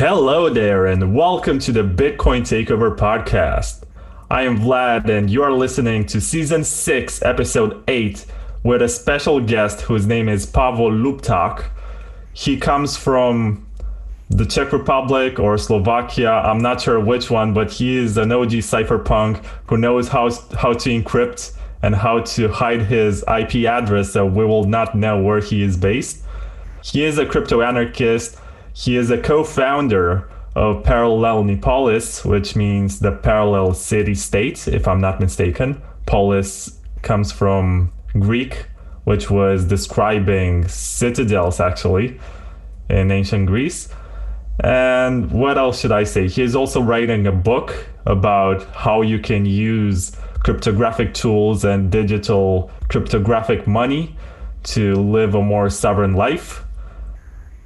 Hello there, and welcome to the Bitcoin Takeover podcast. I am Vlad, and you are listening to season 6, episode 8, with a special guest whose name is Pavel Luptak. He comes from the Czech Republic or Slovakia. I'm not sure which one, but he is an OG cypherpunk who knows how, how to encrypt and how to hide his IP address so we will not know where he is based. He is a crypto anarchist he is a co-founder of Parallel Polis, which means the parallel city state, if I'm not mistaken. Polis comes from Greek, which was describing citadels actually in ancient Greece. And what else should I say? He is also writing a book about how you can use cryptographic tools and digital cryptographic money to live a more sovereign life.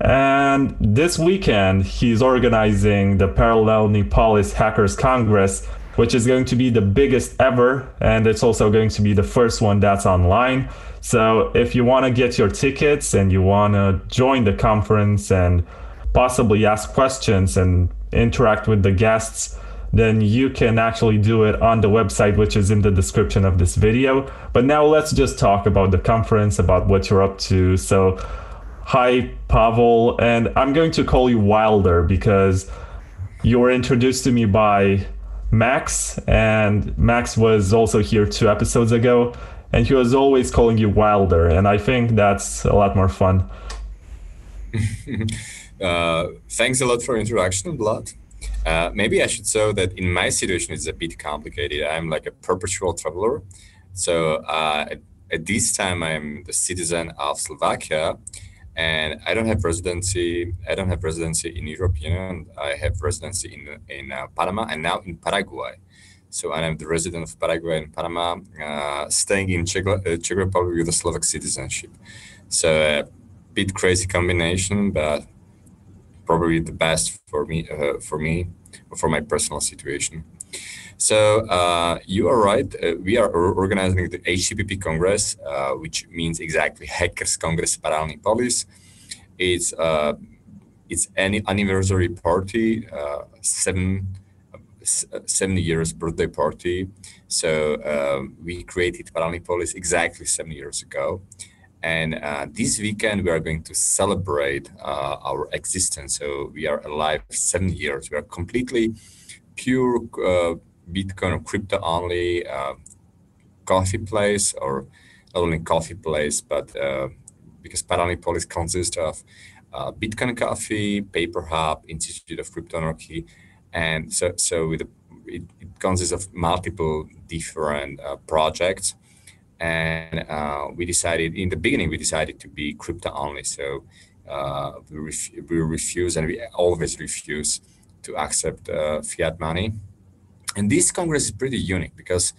And this weekend, he's organizing the Parallel Polis Hackers Congress, which is going to be the biggest ever. And it's also going to be the first one that's online. So if you want to get your tickets and you want to join the conference and possibly ask questions and interact with the guests, then you can actually do it on the website, which is in the description of this video. But now let's just talk about the conference, about what you're up to. So Hi, Pavel, and I'm going to call you Wilder because you were introduced to me by Max, and Max was also here two episodes ago, and he was always calling you Wilder, and I think that's a lot more fun. uh, thanks a lot for introduction, Vlad. Uh, maybe I should say that in my situation it's a bit complicated. I'm like a perpetual traveler. So uh, at, at this time, I'm the citizen of Slovakia, and I don't have residency. I don't have residency in Europe Union. I have residency in in uh, Panama and now in Paraguay. So I am the resident of Paraguay and Panama, uh, staying in Czech, uh, Czech Republic with a Slovak citizenship. So a bit crazy combination, but probably the best for me uh, for me for my personal situation. So uh, you are right. Uh, we are organizing the HCPP Congress, uh, which means exactly Hackers Congress Polis. It's uh, it's an anniversary party, uh, seven seven years birthday party. So we created Paralelní Polis exactly seven years ago. And uh, this weekend, we are going to celebrate uh, our existence. So we are alive seven years. We are completely pure uh, Bitcoin or crypto only uh, coffee place, or not only coffee place, but uh, because Paralelní Polis consists of uh, Bitcoin Coffee, Paper Hub, Institute of Crypto Anarchy, and so so with it, it, consists of multiple different uh, projects. And uh, we decided in the beginning we decided to be crypto only. So uh, we, ref- we refuse and we always refuse to accept fiat money and this Congress is pretty unique because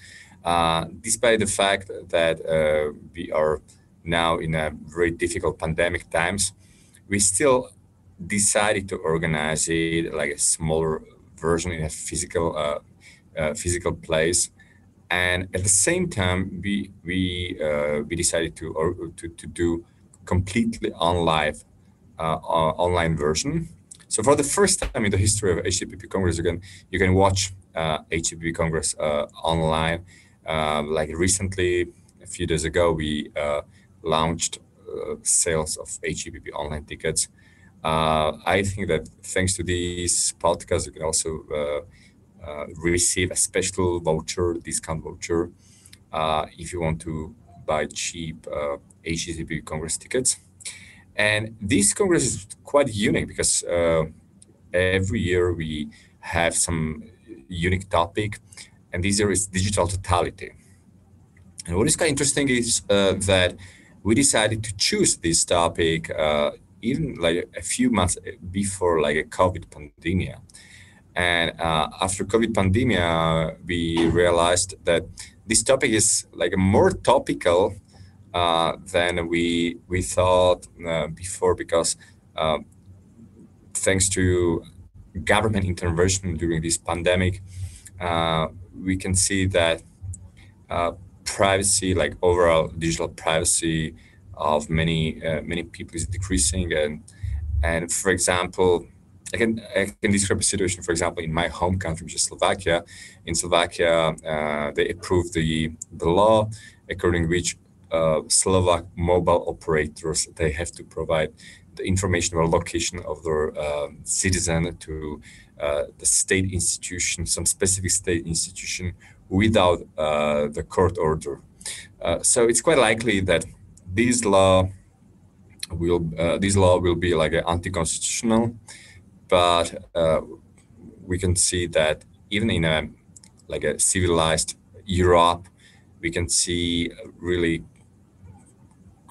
uh, despite the fact that uh, we are now in a very difficult pandemic times, we still decided to organize it like a smaller version in a physical uh, uh physical place. And at the same time, we we uh, we decided to, or, to to do completely on live uh, online version. So for the first time in the history of HCPP Congress, you can you can watch uh, HCPP Congress uh, online. Um, like recently, a few days ago, we uh, launched sales of HCPP online tickets. I think that thanks to these podcasts, you can also receive a special voucher, discount voucher, if you want to buy cheap uh, HCPP Congress tickets. And this Congress is quite unique because uh, every year we have some unique topic, and this year is digital totality. And what is kind of interesting is uh, that we decided to choose this topic uh, even like a few months before like a COVID pandemic. And uh, after COVID pandemic, we realized that this topic is like a more topical than we we thought uh, before because uh, thanks to government intervention during this pandemic, uh, we can see that uh, privacy, like overall digital privacy of many uh, many people, is decreasing. And and for example, I can I can describe a situation, for example, in my home country, which is Slovakia. In Slovakia, uh, they approved the the law according which uh, Slovak mobile operators they have to provide the information or location of their um, citizen to uh, the state institution, some specific state institution, without uh, the court order. Uh, so it's quite likely that this law will uh, this law will be like an anti-constitutional but uh, we can see that even in a like a civilized Europe, we can see really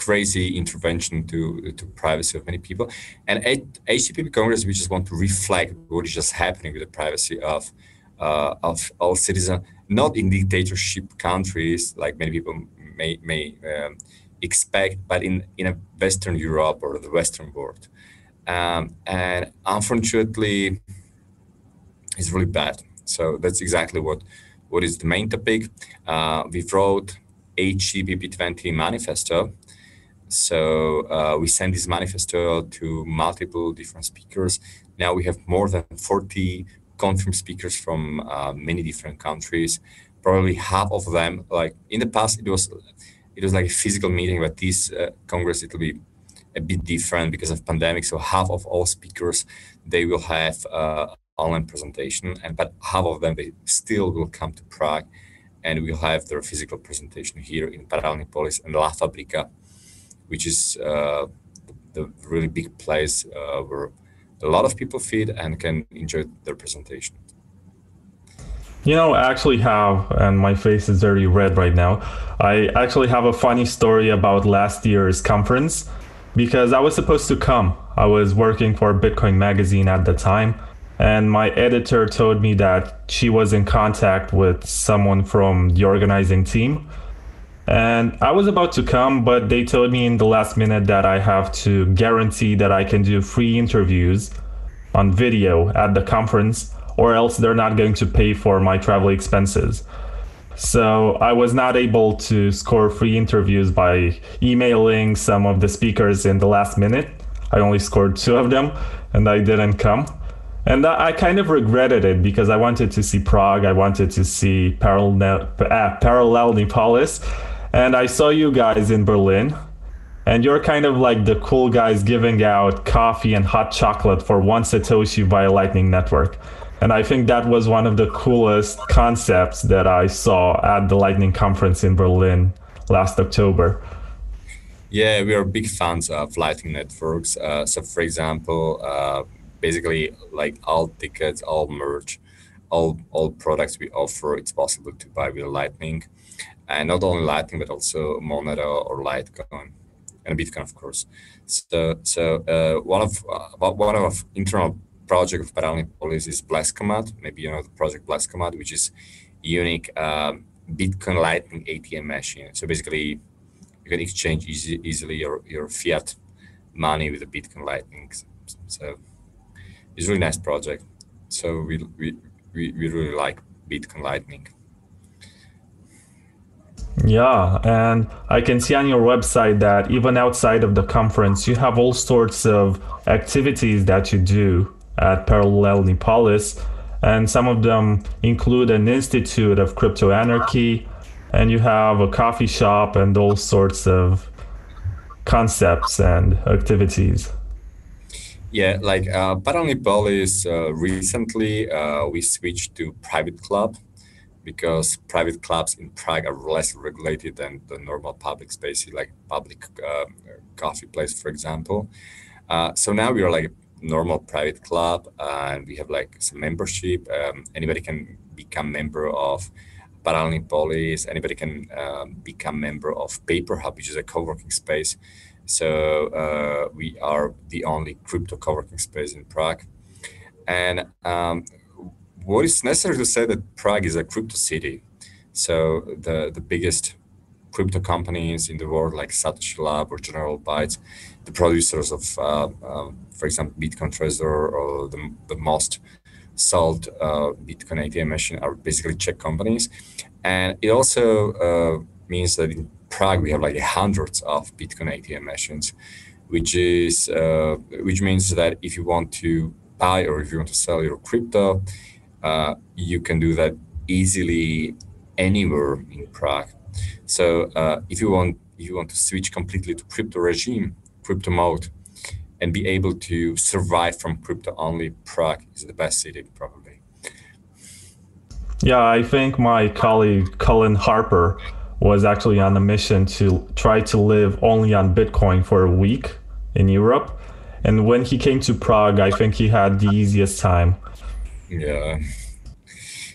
crazy intervention to to privacy of many people. And at HCPP Congress, we just want to reflect what is just happening with the privacy of uh, of all citizens, not in dictatorship countries like many people may may um, expect, but in in a Western Europe or the Western world. Um, and unfortunately, it's really bad. So that's exactly what what is the main topic. Uh, we wrote HCPP20 manifesto. So uh, we sent this manifesto to multiple different speakers. Now we have more than 40 confirmed speakers from uh, many different countries. Probably half of them, like in the past, it was it was like a physical meeting, but this uh, Congress it will be a bit different because of pandemic. So half of all speakers, they will have uh, online presentation, and but half of them they still will come to Prague, and we'll have their physical presentation here in Paralelní Polis and La Fabrika, which is uh, the really big place uh, where a lot of people feed and can enjoy their presentation. You know, I actually have, and my face is very red right now. I actually have a funny story about last year's conference because I was supposed to come. I was working for Bitcoin Magazine at the time, and my editor told me that she was in contact with someone from the organizing team. And I was about to come, but they told me in the last minute that I have to guarantee that I can do free interviews on video at the conference, or else they're not going to pay for my travel expenses. So I was not able to score free interviews by emailing some of the speakers in the last minute. I only scored two of them and I didn't come. And I kind of regretted it because I wanted to see Prague, I wanted to see Parallel, uh, Paralelní Polis, and I saw you guys in Berlin. And you're kind of like the cool guys giving out coffee and hot chocolate for one Satoshi via Lightning Network. And I think that was one of the coolest concepts that I saw at the Lightning Conference in Berlin last October. Yeah, we are big fans of Lightning networks. Uh, so, for example, uh, basically, like all tickets, all merch, all all products we offer, it's possible to buy with Lightning, and not only Lightning but also Monero or Litecoin and Bitcoin, of course. So, so uh, one of uh, one of internal project of Paralelní Polis is Bleskomat. Maybe you know the project Bleskomat, which is unique um, Bitcoin Lightning ATM machine. So basically, you can exchange easy, easily your, your fiat money with the Bitcoin Lightning. So it's really nice project. So we, we, we, we really like Bitcoin Lightning. Yeah, and I can see on your website that even outside of the conference, you have all sorts of activities that you do at Parallel Polis, and some of them include an institute of crypto anarchy, and you have a coffee shop and all sorts of concepts and activities. Yeah, like uh, Paralelní Polis, uh, recently uh, we switched to private club because private clubs in Prague are less regulated than the normal public spaces, like public uh, coffee place, for example. Uh, so now we are like normal private club and we have like some membership. Um, anybody can become member of Paralelní Polis. Anybody can um, become member of paper hub which is a co-working space. So uh, we are the only crypto co-working space in prague. And um, what is necessary to say that prague is a crypto city so the the biggest crypto companies in the world like Satoshi Lab or General Bytes, the producers of, uh, uh, for example, Bitcoin Trezor or the, the most sold uh, Bitcoin ATM machine are basically Czech companies. And it also uh, means that in Prague we have like hundreds of Bitcoin ATM machines, which is uh, which means that if you want to buy or if you want to sell your crypto, uh, you can do that easily anywhere in Prague. So uh, if you want if you want to switch completely to crypto regime, crypto mode, and be able to survive from crypto only, Prague is the best city probably. Yeah, I think my colleague Colin Harper was actually on a mission to try to live only on Bitcoin for a week in Europe. And when he came to Prague, I think he had the easiest time. Yeah.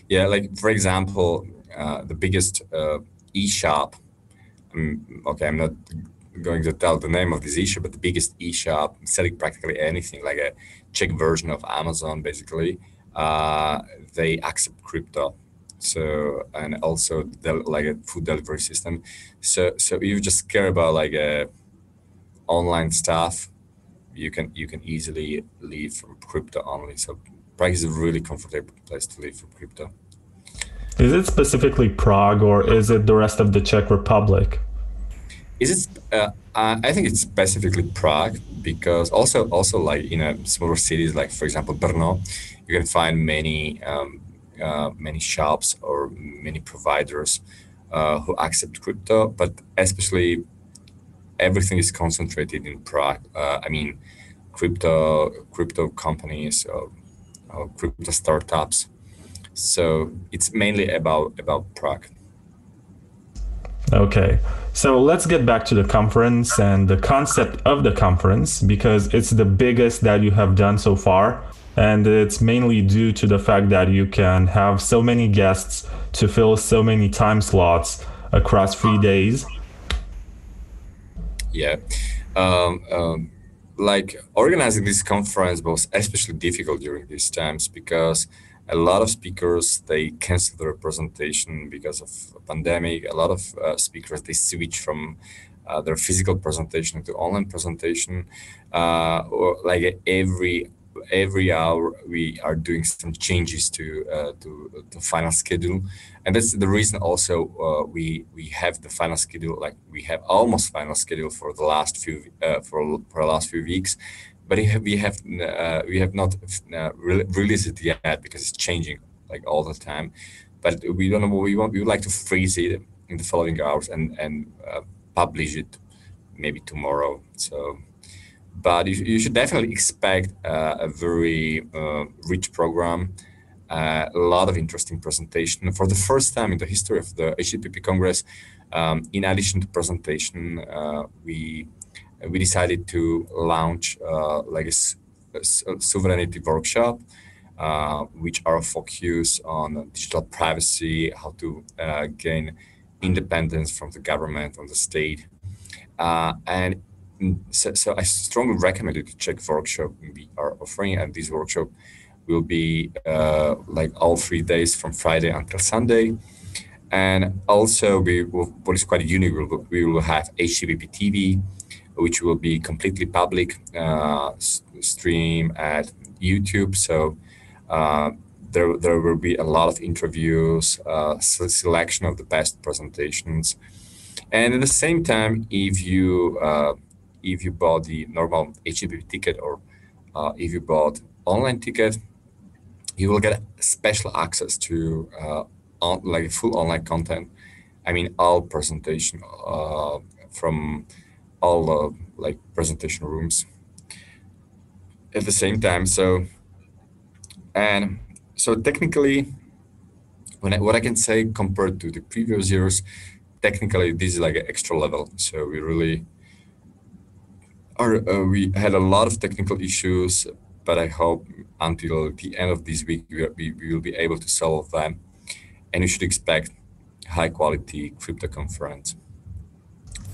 Yeah, like for example, uh, the biggest uh, e-shop. Um, okay, I'm not going to tell the name of this e-shop, but the biggest e-shop selling practically anything, like a Czech version of Amazon, basically. Uh, they accept crypto, so and also the, like a food delivery system. So so you just care about like a online stuff, you can you can easily leave from crypto only. So Prague is a really comfortable place to live for crypto. Is it specifically Prague or is it the rest of the Czech Republic? Is it? Uh, I think it's specifically Prague because also also like in a smaller cities like for example Brno, you can find many um, uh, many shops or many providers uh, who accept crypto, but especially everything is concentrated in Prague. Uh, I mean, crypto crypto companies, uh, crypto startups so it's mainly about about Prague. Okay, so let's get back to the conference and the concept of the conference because it's the biggest that you have done so far. And it's mainly due to the fact that you can have so many guests to fill so many time slots across three days. Yeah. Um, um, like organizing this conference was especially difficult during these times because a lot of speakers they cancel their presentation because of pandemic. A lot of uh, speakers they switch from uh, their physical presentation to online presentation. Uh, or like every every hour we are doing some changes to uh, to the final schedule and that's the reason also uh, we we have the final schedule like we have almost final schedule for the last few uh, for for the last few weeks but we have we have, uh, not uh, re- released it yet because it's changing like all the time. But we don't know what we want. We would like to freeze it in the following hours and and uh, publish it maybe tomorrow. So, but you, you should definitely expect uh, a very uh, rich program. Uh, a lot of interesting presentation for the first time in the history of the HCPP Congress. Um, in addition to presentation, we we decided to launch like a, a, sovereignty workshop, uh, which are focused on digital privacy, how to uh, gain independence from the government, from the state, uh, and so, so, I strongly recommend you to check workshop we are offering, and this workshop will be uh, like all three days from Friday until Sunday. And also, we will, what is quite unique, we will, have HCPP TV, which will be completely public uh, stream at YouTube. So uh, there, there will be a lot of interviews, uh, selection of the best presentations, and at the same time, if you uh, if you bought the normal HCPP ticket or uh, if you bought online ticket, you will get special access to uh, on, like full online content. I mean, all presentation from all like presentation rooms at the same time. So, and so technically, when I, what I can say compared to the previous years, technically this is like an extra level. So we really are. Uh, we had a lot of technical issues, but I hope until the end of this week we, we, we will be able to solve them, and you should expect high quality crypto conference.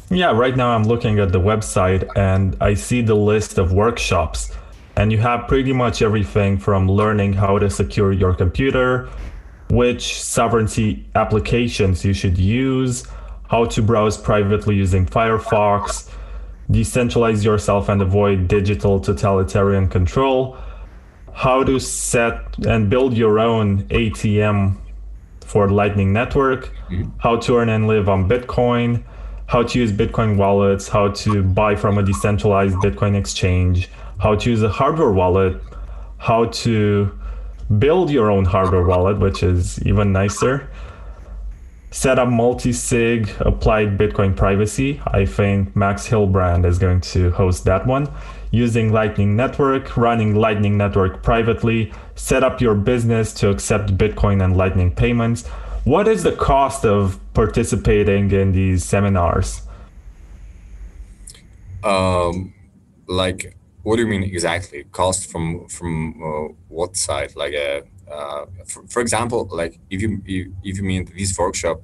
Yeah, right now I'm looking at the website and I see the list of workshops. And you have pretty much everything from learning how to secure your computer, which sovereignty applications you should use, how to browse privately using Firefox, decentralize yourself and avoid digital totalitarian control, how to set and build your own ATM for Lightning Network, mm-hmm. how to earn and live on Bitcoin. How to use Bitcoin wallets, how to buy from a decentralized Bitcoin exchange, how to use a hardware wallet, how to build your own hardware wallet, which is even nicer. Set up multi-sig applied Bitcoin privacy. I think Max Hillebrand is going to host that one. Using Lightning Network, running Lightning Network privately, set up your business to accept Bitcoin and Lightning payments. What is the cost of participating in these seminars? Um, like, what do you mean exactly? Cost from from uh, what side? Like a uh, for, for, example, like if you, you if you mean this workshop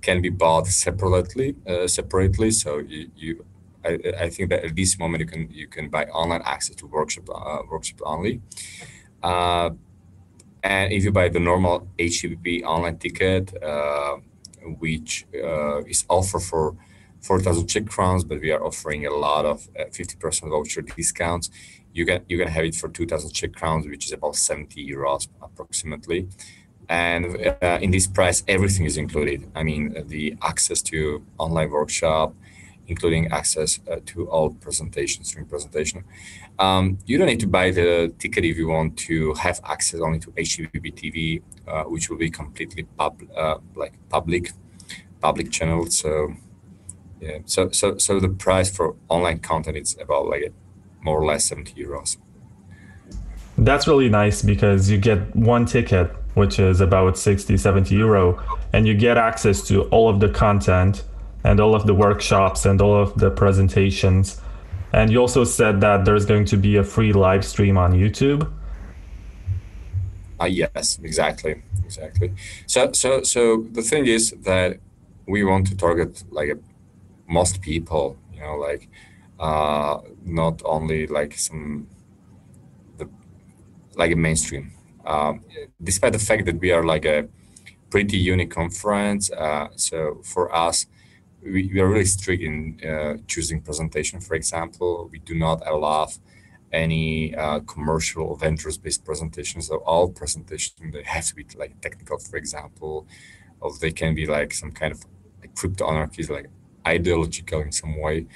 can be bought separately, uh, separately. So you, you I, I, think that at this moment you can you can buy online access to workshop uh, workshop only. Uh, and if you buy the normal HCPP online ticket, uh, which is offered for 4,000 Czech crowns, but we are offering a lot of 50% voucher discounts you can you can have it for 2000 czech crowns which is about 70 euros approximately. And uh, in this price everything is included. I mean the access to online workshop including access uh, to all presentations during presentation. Um, you don't need to buy the ticket if you want to have access only to HCPP TV, uh, which will be completely pub, uh, like public public channel. So yeah, so so so the price for online content is about like more or less 70 euros. That's really nice because you get one ticket, which is about 60, 70 euro, and you get access to all of the content and all of the workshops and all of the presentations. And you also said that there's going to be a free live stream on YouTube. Uh, yes, exactly, exactly. So, so, so the thing is that we want to target like most people. You know, like uh, not only like some the like a mainstream. Um, despite the fact that we are like a pretty unique conference, uh, so for us, we, we are really strict in uh, choosing presentation. For example, we do not allow any uh, commercial ventures-based presentations. So all presentations they have to be like technical, for example, or they can be like some kind of like crypto anarchies, like ideological in some way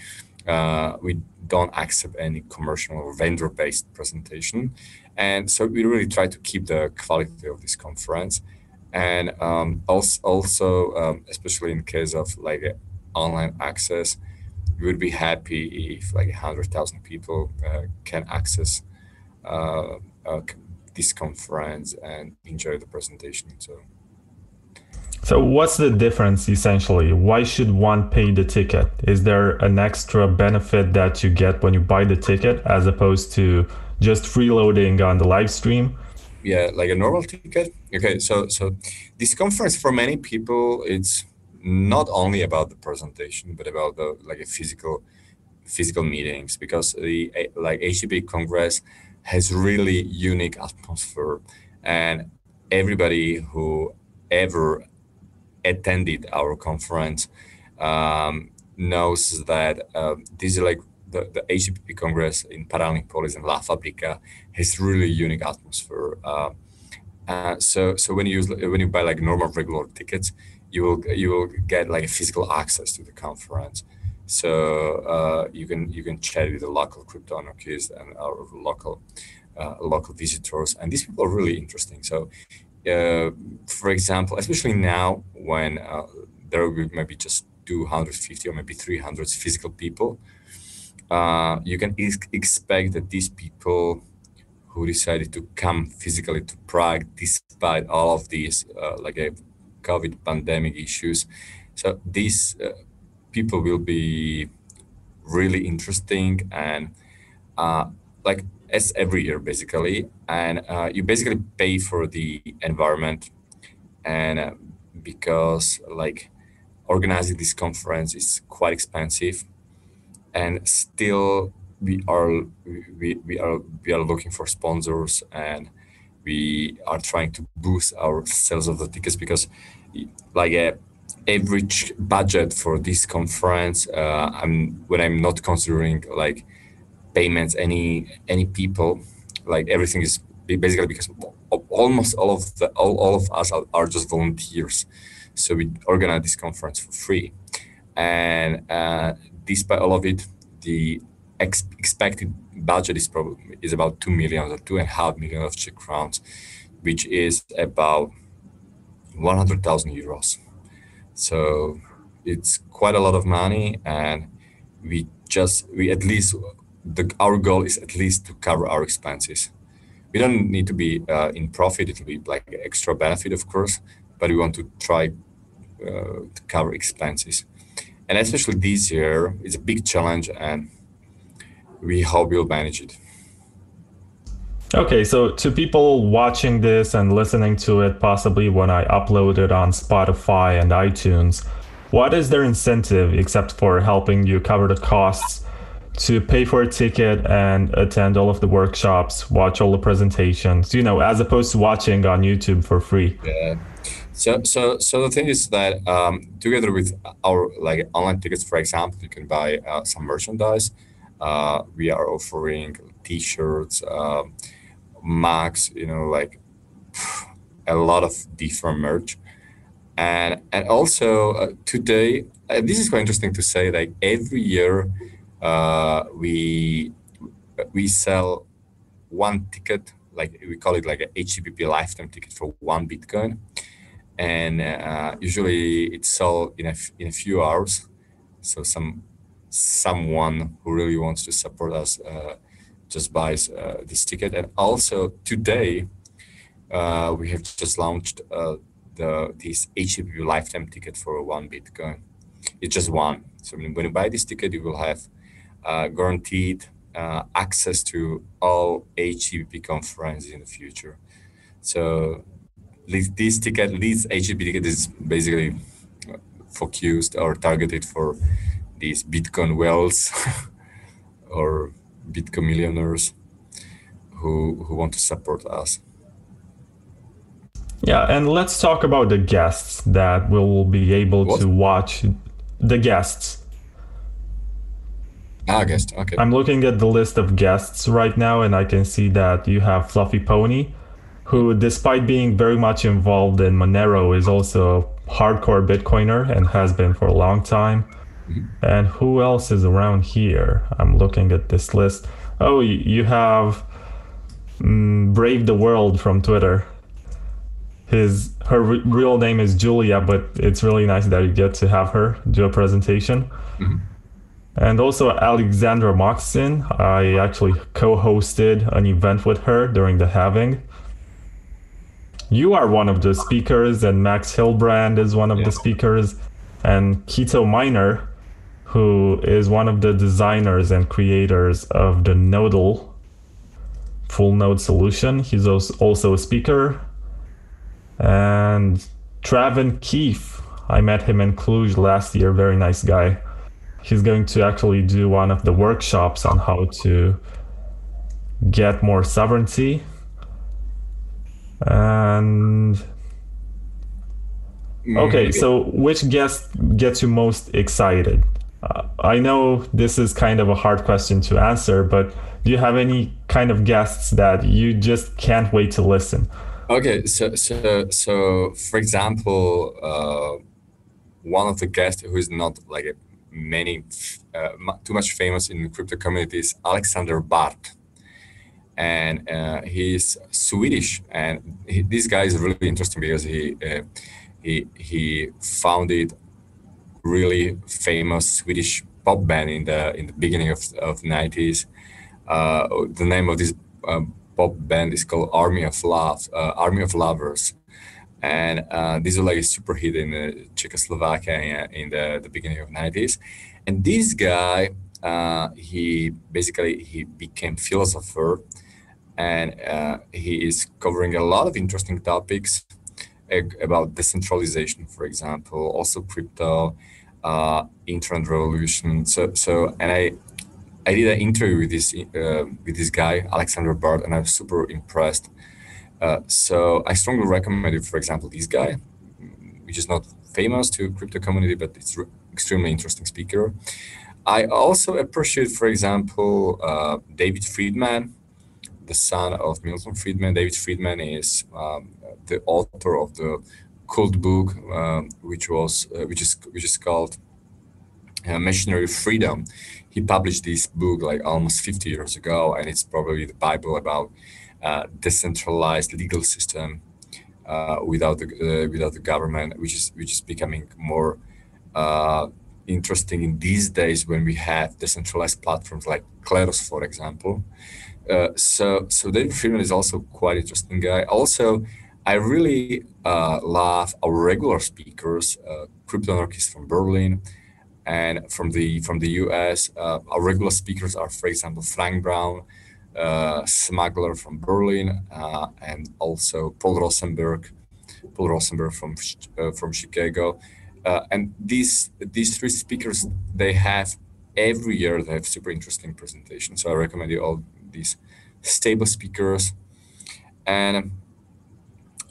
uh, we don't accept any commercial or vendor-based presentation. And so we really try to keep the quality of this conference. And um, also, also um, especially in case of like online access, we would be happy if like 100,000 people uh, can access uh, uh, this conference and enjoy the presentation. So. So, what's the difference essentially? Why should one pay the ticket? Is there an extra benefit that you get when you buy the ticket as opposed to just freeloading on the live stream? Yeah, like a normal ticket. Okay, so so this conference for many people it's not only about the presentation but about the like a physical physical meetings because the eh, like HCPP Congress has really unique atmosphere and everybody who ever attended our conference um, knows that uh, this is like the, the HCPP Congress in Paralelní Polis and La Fabrika has really unique atmosphere. Uh, uh, so so when you when you buy like normal regular tickets, you will you will get like physical access to the conference. So uh, you can you can chat with the local crypto anarchists and our local uh, local visitors, and these people are really interesting. So uh, for example, especially now when uh, there will be maybe just 250 or maybe 300 physical people, uh, you can ex- expect that these people who decided to come physically to Prague despite all of these uh, like a COVID pandemic issues, so these uh, people will be really interesting and like as every year basically. And uh, you basically pay for the environment. And uh, because like organizing this conference is quite expensive. And still we are we, we are we are looking for sponsors. And we are trying to boost our sales of the tickets because like a uh, average budget for this conference uh, i'm when i'm not considering like payments any any people like everything is basically because almost all of the all, all of us are, are just volunteers so we organize this conference for free and uh, despite all of it the ex- expected budget is probably is about two million or two and a half million of Czech crowns, which is about one hundred thousand euros. So it's quite a lot of money, and we just we at least our goal is at least to cover our expenses. We don't need to be uh, in profit; it will be like extra benefit, of course, but we want to try uh, to cover expenses. And especially this year, it's a big challenge, and we hope we'll manage it. Okay, so to people watching this and listening to it, possibly when I upload it on Spotify and iTunes, what is their incentive except for helping you cover the costs to pay for a ticket and attend all of the workshops, watch all the presentations, you know, as opposed to watching on YouTube for free? Yeah. So, so, so the thing is that um, together with our like online tickets, for example, you can buy uh, some merchandise. Uh, we are offering T-shirts, uh, mugs, you know, like a lot of different merch, and and also uh, today, uh, this is quite interesting to say. Like every year, we we sell one ticket, like we call it like a HCPP lifetime ticket for one Bitcoin, and uh, usually it's sold in a in a few hours. So some someone who really wants to support us uh, just buys uh, this ticket. And also today, uh, we have just launched uh, the this HCPP lifetime ticket for one Bitcoin. It's just one. So when you buy this ticket, you will have uh, guaranteed uh, access to all HCPP conferences in the future. So this, this ticket, this HCPP ticket is basically focused or targeted for these Bitcoin whales or Bitcoin millionaires who who want to support us. Yeah, and let's talk about the guests that will be able What? to watch the guests. Guest. Okay. I'm looking at the list of guests right now, and I can see that you have Fluffy Pony, who, despite being very much involved in Monero, is also a hardcore Bitcoiner and has been for a long time. And who else is around here? I'm looking at this list. Oh, you have mm, Brave the World from Twitter. His her re- real name is Julia, but it's really nice that you get to have her do a presentation. And also Alexandra Moxon. I actually co-hosted an event with her during the halving. You are one of the speakers, and Max Hillebrand is one of Yeah. the speakers, and Keto Miner, who is one of the designers and creators of the nodl full node solution. He's als- also a speaker. And Travin Keith, I met him in Cluj last year. Very nice guy. He's going to actually do one of the workshops on how to get more sovereignty. And okay, Mm, so which guest gets you most excited? Uh, I know this is kind of a hard question to answer, but do you have any kind of guests that you just can't wait to listen? Okay, so so so for example, uh, one of the guests who is not like a many uh, too much famous in crypto communities Alexander Bard, and uh, he's Swedish, and he, this guy is really interesting because he uh, he he founded really famous Swedish pop band in the in the beginning of of nineties. Uh, the name of this um, pop band is called Army of Love, uh, Army of Lovers, and uh, this was like a super hit in uh, Czechoslovakia in the, the beginning of nineties. And this guy, uh, he basically he became philosopher, and uh, he is covering a lot of interesting topics about decentralization, for example, also crypto, uh, internet revolution. So, so, and I, I did an interview with this uh, with this guy, Alexander Bard, and I was super impressed. Uh, so, I strongly recommend. For example, this guy, which is not famous to crypto community, but it's re- extremely interesting speaker. I also appreciate, for example, uh, David Friedman, the son of Milton Friedman. David Friedman is um, the author of the cult book, um, which was uh, which is which is called uh, of Freedom. He published this book like almost 50 years ago, and it's probably the Bible about decentralized legal system uh, without the uh, without the government, which is which is becoming more uh, interesting in these days when we have decentralized platforms like Kleros, for example. Uh, so so David Friedman is also quite interesting guy. Also, I really uh, love our regular speakers, uh, crypto anarchists from Berlin, and from the from the US. Our regular speakers are, for example, Frank Braun, smuggler from Berlin, uh, and also Paul Rosenberg, Paul Rosenberg from uh, from Chicago. Uh, and these these three speakers, they have every year they have super interesting presentations. So I recommend you all these stable speakers, and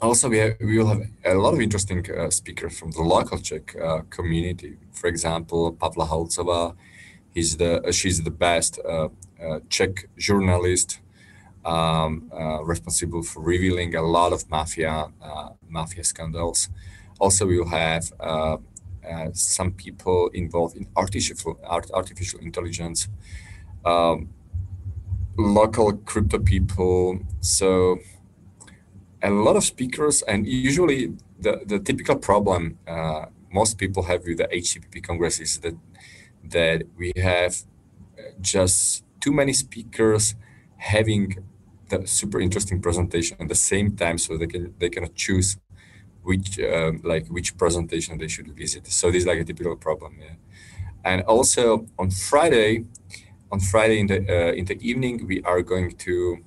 also we have, we will have a lot of interesting uh, speakers from the local Czech uh, community. For example, Pavla Holcová, he's the she's the best uh, Czech journalist um, uh, responsible for revealing a lot of mafia uh, mafia scandals. Also, we will have some people involved in artificial art, artificial intelligence, um, local crypto people. So a lot of speakers, and usually the, the typical problem uh, most people have with the HCPP Congress is that that we have just too many speakers having the super interesting presentation at the same time so they can they cannot choose which um, like which presentation they should visit. So this is like a typical problem yeah. And also on friday on friday in the uh, in the evening we are going to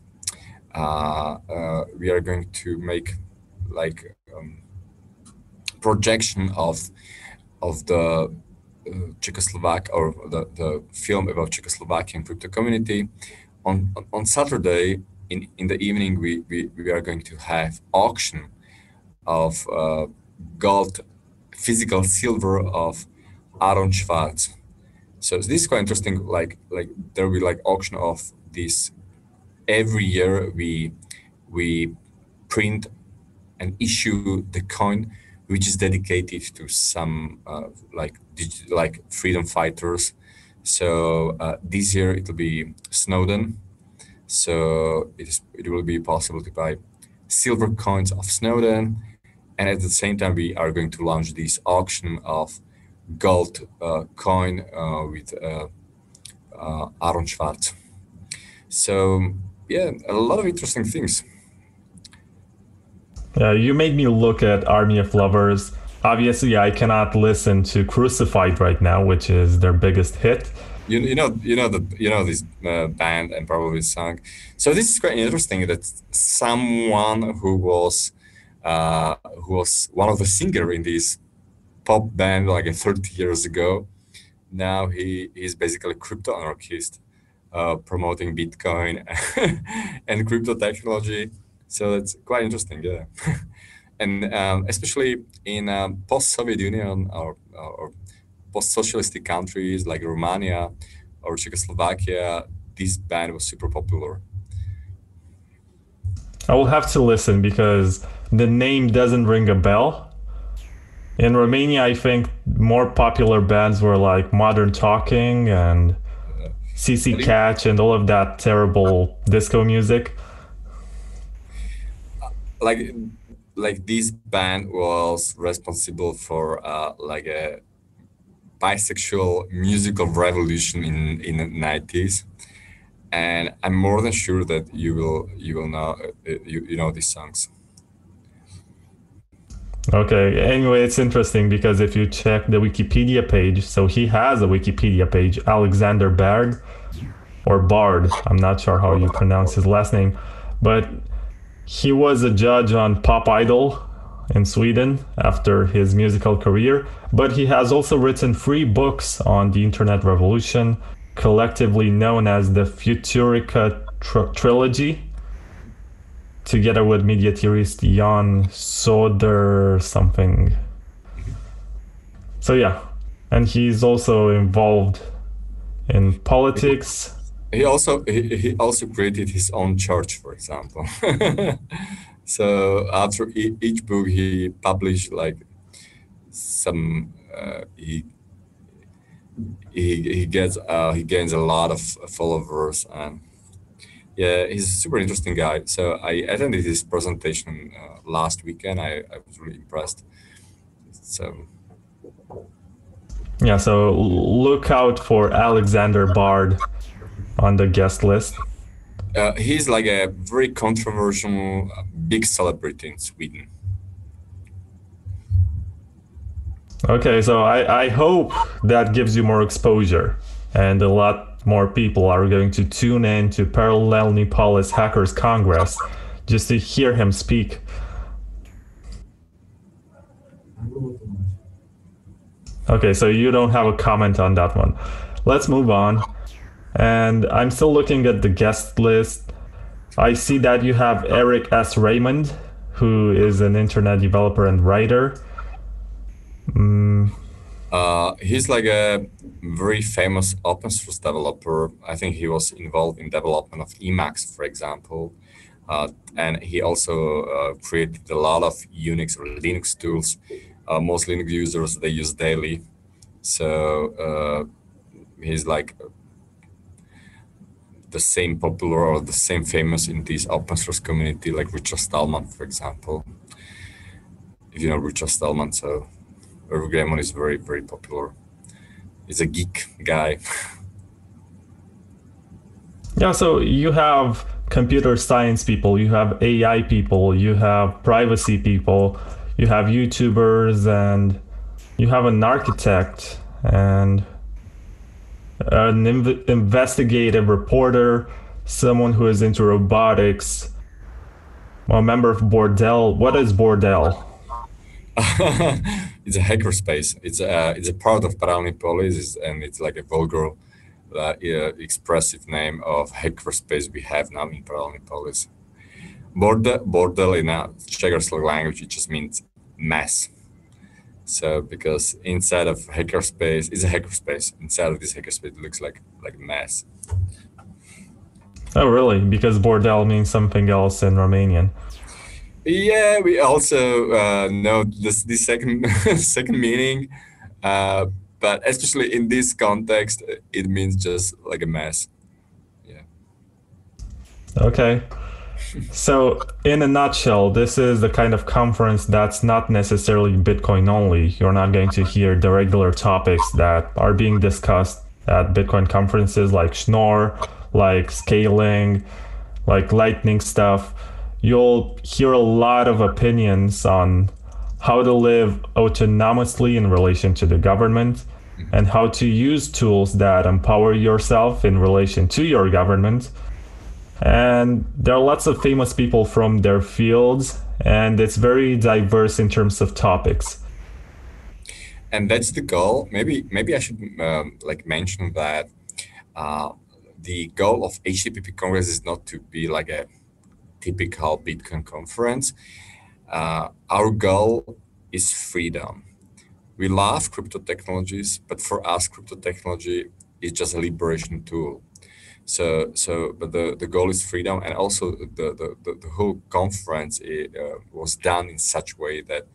uh, uh, we are going to make like um, projection of of the Czechoslovak or the, the film about Czechoslovakian crypto community. On on Saturday in, in the evening, we, we, we are going to have auction of uh, gold, physical silver of Aaron Swartz. So this is quite interesting. Like like there will be like auction of this every year. We we print and issue the coin which is dedicated to some uh, like like freedom fighters. So uh, this year it will be Snowden. So it is it will be possible to buy silver coins of Snowden, and at the same time we are going to launch this auction of gold uh, coin uh, with uh, uh, Aaron Swartz. So yeah, a lot of interesting things. Yeah, you made me look at Army of Lovers. Obviously, I cannot listen to Crucified right now, which is their biggest hit. You, you know you know the you know this uh, band and probably song. So this is quite interesting that someone who was uh, who was one of the singer in this pop band like 30 years ago, now he is basically a crypto anarchist, uh, promoting Bitcoin and crypto technology so it's quite interesting, yeah. and um, especially in um, post-Soviet Union or, or post-socialistic countries like Romania or Czechoslovakia, this band was super popular. I will have to listen because the name doesn't ring a bell. In Romania, I think more popular bands were like Modern Talking and CC Catch and all of that terrible disco music like like this band was responsible for uh, like a bisexual musical revolution in in the 90s and i'm more than sure that you will you will know uh, you, you know these songs. Okay anyway it's interesting because if you check the wikipedia page so he has a wikipedia page alexander bard or bard i'm not sure how you pronounce his last name but he was a judge on Pop Idol in Sweden after his musical career, but he has also written three books on the Internet Revolution, collectively known as the Futurica tr- Trilogy, together with media theorist Jan Soder something. So yeah, and he's also involved in politics he also he, he also created his own church for example so after each book he published like some uh, he he he gets uh, he gains a lot of followers and yeah, he's a super interesting guy. So I attended his presentation uh, last weekend. I, I was really impressed. So yeah, so look out for Alexander Bard on the guest list. Uh, he's like a very controversial big celebrity in Sweden. Okay, so I, I hope that gives you more exposure and a lot more people are going to tune in to Paralelní Polis Hackers Congress just to hear him speak. Okay, so you don't have a comment on that one. Let's move on. And I'm still looking at the guest list. I see that you have Eric S. Raymond, who is an internet developer and writer. Mm. Uh, he's like a very famous open source developer. I think he was involved in development of Emacs, for example. Uh, and he also uh, created a lot of Unix or Linux tools. Uh, most Linux users, they use daily. So uh, he's like the same popular or the same famous in this open source community, like Richard Stallman, for example. If you know Richard Stallman, so Gremon is very, very popular. He's a geek guy. yeah, so you have computer science people, you have AI people, you have privacy people, you have YouTubers, and you have an architect and an inv- investigative reporter, someone who is into robotics, a member of Bordel. What is Bordel? it's a hackerspace. It's a it's a part of Paralelní Polis, and it's like a vulgar, uh, expressive name of hackerspace we have now in Paralelní Polis. Bordel, bordel in a Czechoslovak language, it just means mess. So because inside of hackerspace is a hackerspace, inside of this hackerspace it looks like like a mess. Oh really? Because bordel means something else in Romanian. Yeah, we also uh, know this the second second meaning, uh, but especially in this context, it means just like a mess. Yeah. Okay. So, in a nutshell, this is the kind of conference that's not necessarily Bitcoin only. You're not going to hear the regular topics that are being discussed at Bitcoin conferences like Schnorr, like scaling, like lightning stuff you'll hear a lot of opinions on how to live autonomously in relation to the government and how to use tools that empower yourself in relation to your government. And there are lots of famous people from their fields, and it's very diverse in terms of topics. And that's the goal. Maybe maybe I should um, like mention that uh, the goal of HCPP Congress is not to be like a typical Bitcoin conference. Uh, our goal is freedom. We love crypto technologies, but for us, crypto technology is just a liberation tool. So, so, but the, the goal is freedom, and also the the, the, whole conference it, uh, was done in such way that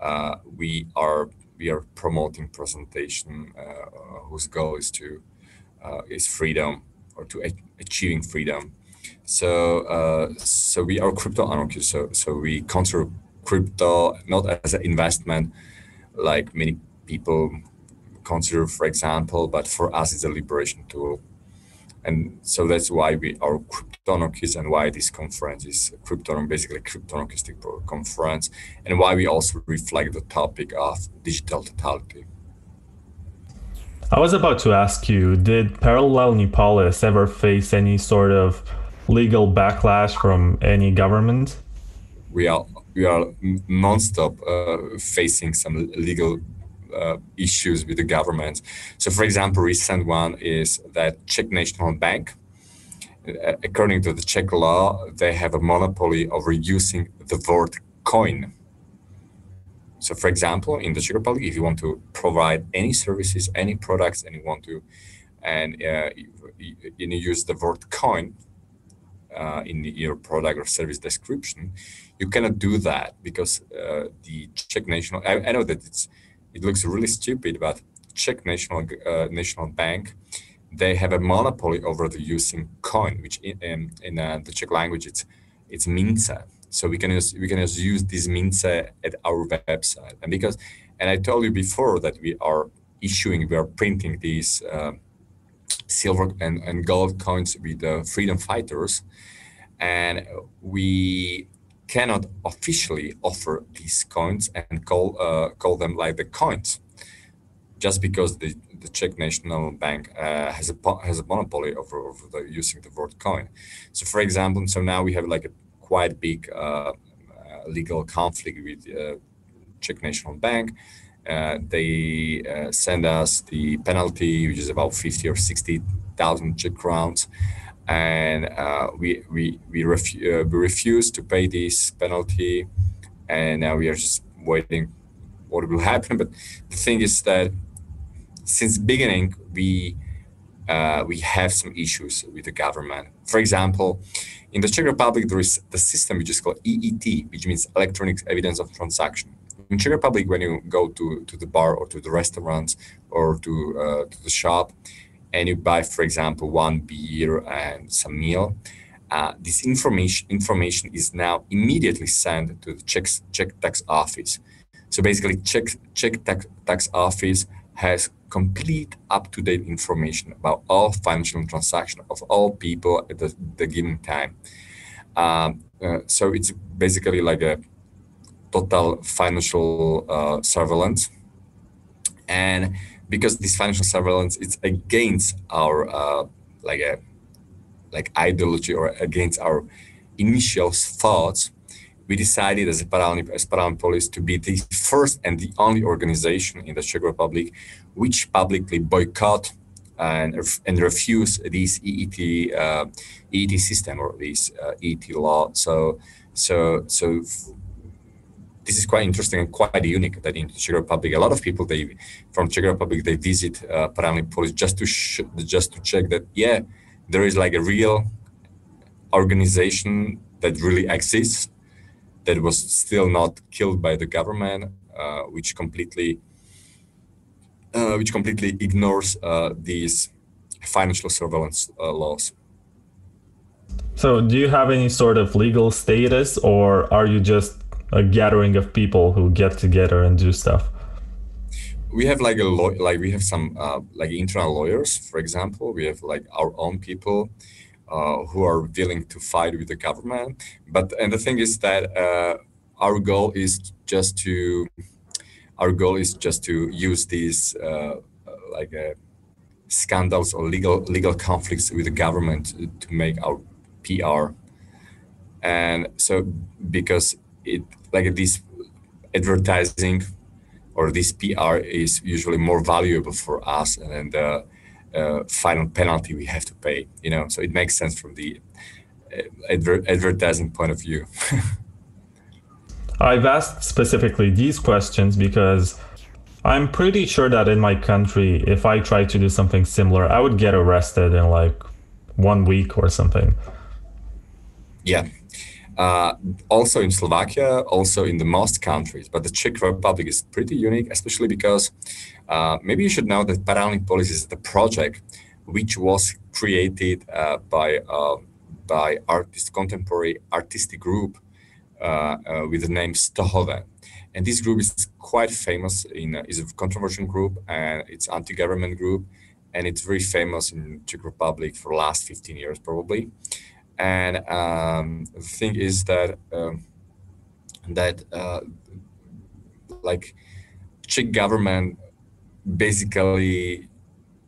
uh, we are we are promoting presentation uh, whose goal is to uh, is freedom or to achieving freedom so uh, so we are crypto anarchists. So so we consider crypto not as an investment, like many people consider, for example, but for us it's a liberation tool. And so that's why we are crypto anarchists and why this conference is crypto basically crypto anarchistic conference, and why we also reflect the topic of digital totality. I was about to ask you, did Paralelní Polis ever face any sort of legal backlash from any government? We are we are nonstop uh, facing some legal uh, issues with the government. So, for example, recent one is that Czech National Bank, uh, according to the Czech law, they have a monopoly over using the word coin. So, for example, in the Czech Republic, if you want to provide any services, any products, and you want to, and uh, you, you use the word coin, uh, in your product or service description, you cannot do that because uh, the Czech national. I, I, know that it's it looks really stupid, but Czech National uh, National Bank, they have a monopoly over the using coin, which in, in, in uh, the Czech language it's it's mince. So we can use, we can just use this mince at our website, and because and I told you before that we are issuing, we are printing these uh, silver and, and gold coins with the freedom fighters, and we cannot officially offer these coins and call uh, call them like the coins, just because the, the Czech National Bank uh, has a has a monopoly over, over the, using the word coin. So, for example, so now we have like a quite big uh, uh legal conflict with uh, Czech National Bank. Uh, they send us the penalty, which is about fifty or sixty thousand Czech crowns and uh, we we we, refu- uh, we refused to pay this penalty, and now we are just waiting what will happen. But the thing is that since beginning we uh, we have some issues with the government. For example, in the Czech Republic there is the system which is called EET, which means electronic evidence of transaction. In Czech Republic, when you go to, to the bar or to the restaurants or to, uh, to the shop, and you buy, for example, one beer and some meal, uh, this information information is now immediately sent to the Czech, Czech tax office. So basically, Czech, Czech tax, tax office has complete up-to-date information about all financial transactions of all people at the, the given time. Um, uh, so it's basically like a total financial uh, surveillance. And because this financial surveillance is against our uh, like a like ideology or against our initial thoughts, we decided as a Paralelní, as Paralelní Polis to be the first and the only organization in the Czech Republic which publicly boycott and, and refuse this EET uh, EET system or this uh, EET law. So so so this is quite interesting and quite unique that in Czech Republic, a lot of people they from Czech Republic they visit uh, Police just to sh- just to check that yeah, there is like a real organization that really exists that was still not killed by the government, uh, which completely uh, which completely ignores uh, these financial surveillance uh, laws. So, do you have any sort of legal status, or are you just a gathering of people who get together and do stuff. We have like a law like we have some uh, like internal lawyers for example. We have like our own people uh, who are willing to fight with the government. But and the thing is that uh, our goal is just to our goal is just to use these uh, like uh, scandals or legal legal conflicts with the government to make our PR and so because it like this advertising or this PR is usually more valuable for us than the uh, final penalty we have to pay. You know, so it makes sense from the uh, adver- advertising point of view. I've asked specifically these questions because I'm pretty sure that in my country, if I tried to do something similar, I would get arrested in like one week or something. Yeah, uh, also in Slovakia, also in the most countries. But the Czech Republic is pretty unique, especially because uh, maybe you should know that Paralelní Polis is the project which was created uh, by uh, by artist contemporary artistic group uh, uh, with the name Ztohoven. And this group is quite famous in is a controversial group and it's anti-government group and it's very famous in Czech Republic for the last 15 years probably. And um, the thing is that um, that uh, like Czech government basically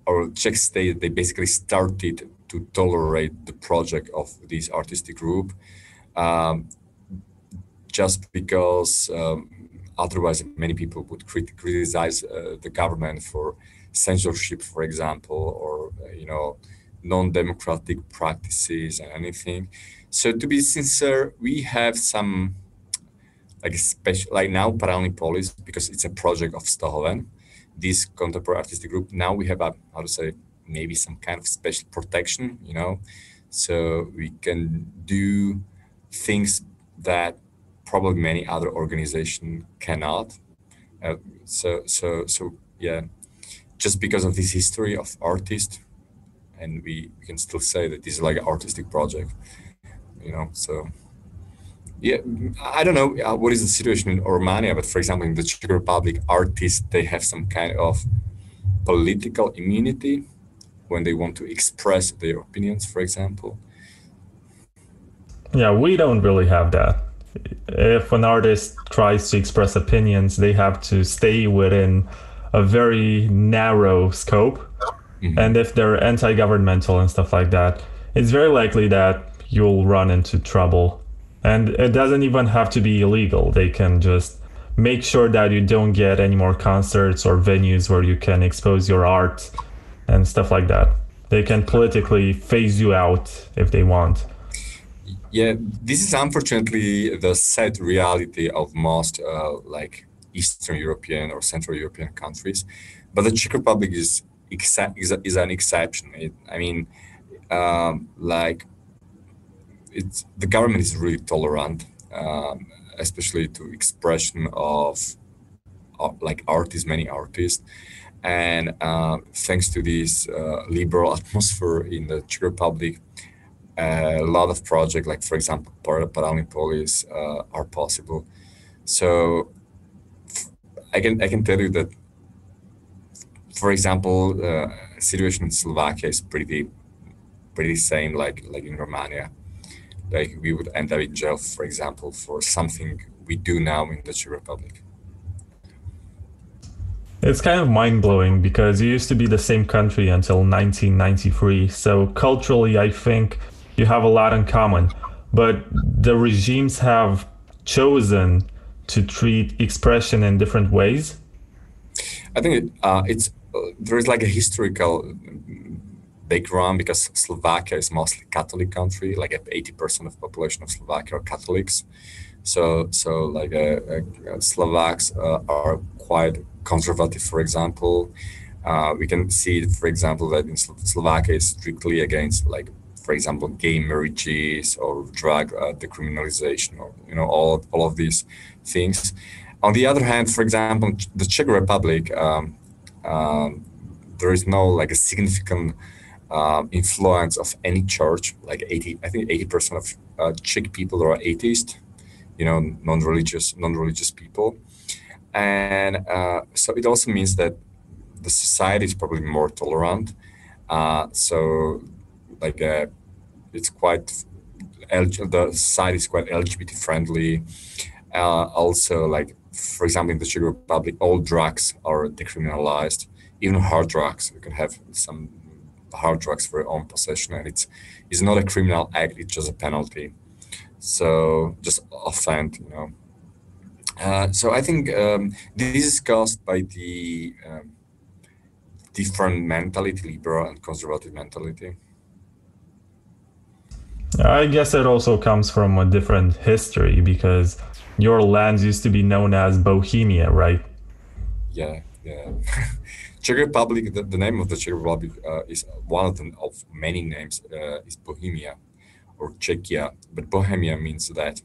or Czech state they basically started to tolerate the project of this artistic group um, just because um, otherwise many people would crit- criticize uh, the government for censorship for example or you know non-democratic practices and anything. So to be sincere, we have some like special like now Paralelní Polis because it's a project of Ztohoven, this contemporary artistic group. Now we have a how to say maybe some kind of special protection, you know, so we can do things that probably many other organizations cannot. Uh, so so so yeah, just because of this history of artists, and we, we can still say that this is like an artistic project, you know. So yeah, I don't know uh, what is the situation in Romania, but for example, in the Czech Republic, artists they have some kind of political immunity when they want to express their opinions, for example. Yeah, we don't really have that. If an artist tries to express opinions, they have to stay within a very narrow scope. Mm-hmm. And if they're anti governmental and stuff like that, it's very likely that you'll run into trouble. And it doesn't even have to be illegal. They can just make sure that you don't get any more concerts or venues where you can expose your art and stuff like that. They can politically phase you out if they want. Yeah, this is unfortunately the sad reality of most uh, like Eastern European or Central European countries, but the Czech Republic is is, is an exception. It, I mean, um, like it's the government is really tolerant, um, especially to expression of, of like artists, many artists, and uh, thanks to this uh, liberal atmosphere in the Czech Republic, a lot of projects, like for example, Paralelní Polis, uh, are possible. So I can I can tell you that, for example, uh, situation in Slovakia is pretty pretty same like like in Romania. Like we would end up in jail, for example, for something we do now in the Czech Republic. It's kind of mind blowing because it used to be the same country until 1993. So culturally, I think you have a lot in common. But the regimes have chosen to treat expression in different ways. I think it, uh, it's there is like a historical background because Slovakia is mostly Catholic country. Like 80% of population of Slovakia are Catholics. So so like uh, uh Slovaks uh, are quite conservative, for example. Uh, we can see, for example, that in Slovakia is strictly against, like, for example, gay marriages or drug uh, decriminalization, or you know, all all of these things. On the other hand, for example, the Czech Republic, um, um, there is no like a significant uh, influence of any church. Like eighty, I think eighty percent of uh, Czech people are atheist, you know, non-religious, non-religious people and uh, so it also means that the society is probably more tolerant. Uh, so like uh, it's quite the society is quite LGBT friendly. Uh, also, like for example, in the Czech Republic, all drugs are decriminalized, even hard drugs. You can have some hard drugs for your own possession, and it's it's not a criminal act; it's just a penalty. So just offend, you know. Uh, so I think um, this is caused by the um, different mentality, liberal and conservative mentality. I guess it also comes from a different history because your lands used to be known as Bohemia, right? Yeah, yeah. Czech Republic, the, the, name of the Czech Republic uh, is one of them of many names uh, is Bohemia or Czechia, but Bohemia means that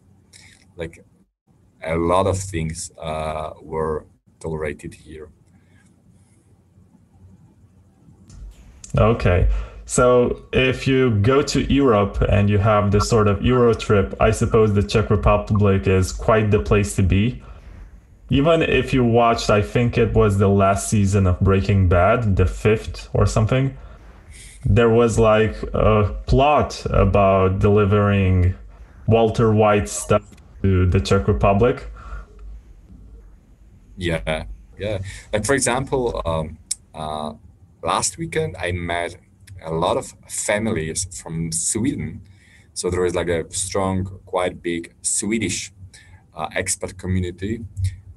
like a lot of things uh, were tolerated here. Okay. So if you go to Europe and you have this sort of Euro trip, I suppose the Czech Republic is quite the place to be. Even if you watched, I think it was the last season of Breaking Bad, the fifth or something, there was like a plot about delivering Walter White stuff to the Czech Republic? Yeah, yeah. Like for example, um, uh, last weekend I met a lot of families from Sweden. So there is like a strong, quite big Swedish uh, expat community.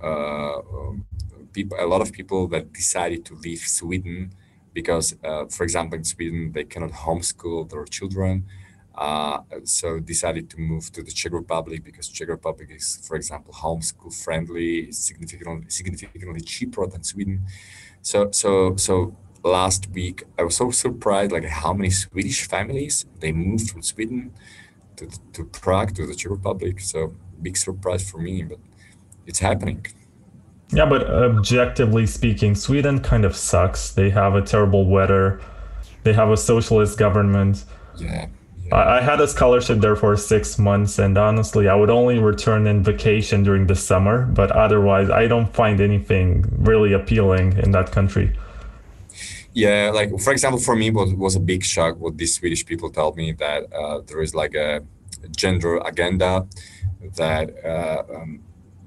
Uh, um, people, a lot of people that decided to leave Sweden because, uh, for example, in Sweden they cannot homeschool their children uh, so decided to move to the Czech Republic because Czech Republic is, for example, homeschool friendly, significantly significantly cheaper than Sweden. So so so last week I was so surprised like how many Swedish families they moved from Sweden to, to Prague to the Czech Republic. So big surprise for me, but it's happening. Yeah, but objectively speaking, Sweden kind of sucks. They have a terrible weather. They have a socialist government. Yeah. I, I had a scholarship there for six months, and honestly, I would only return in vacation during the summer. But otherwise, I don't find anything really appealing in that country. Yeah, like for example, for me, what was a big shock what these Swedish people told me that uh, there is like a gender agenda that uh, um,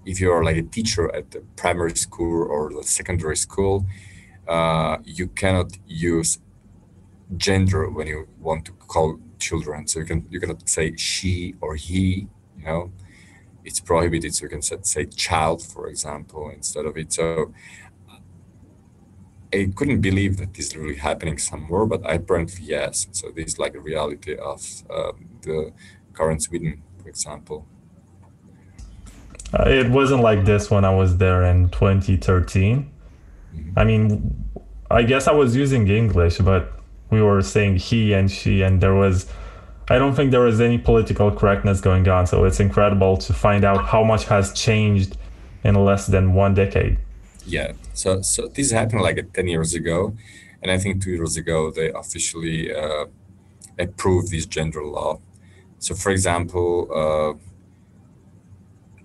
if you're like a teacher at the primary school or the secondary school, uh, you cannot use gender when you want to call children. So you can you cannot say she or he. You know, it's prohibited. So you can say child, for example, instead of it. So I couldn't believe that this is really happening somewhere, but apparently yes. So this is like a reality of um, the current Sweden, for example. Uh, it wasn't like this when I was there in 2013. I mean, I guess I was using English, but we were saying he and she, and there was, I don't think there was any political correctness going on. So it's incredible to find out how much has changed in less than one decade. Yeah. So, so this happened like 10 years ago. And I think two years ago, they officially uh, approved this gender law. So, for example, uh,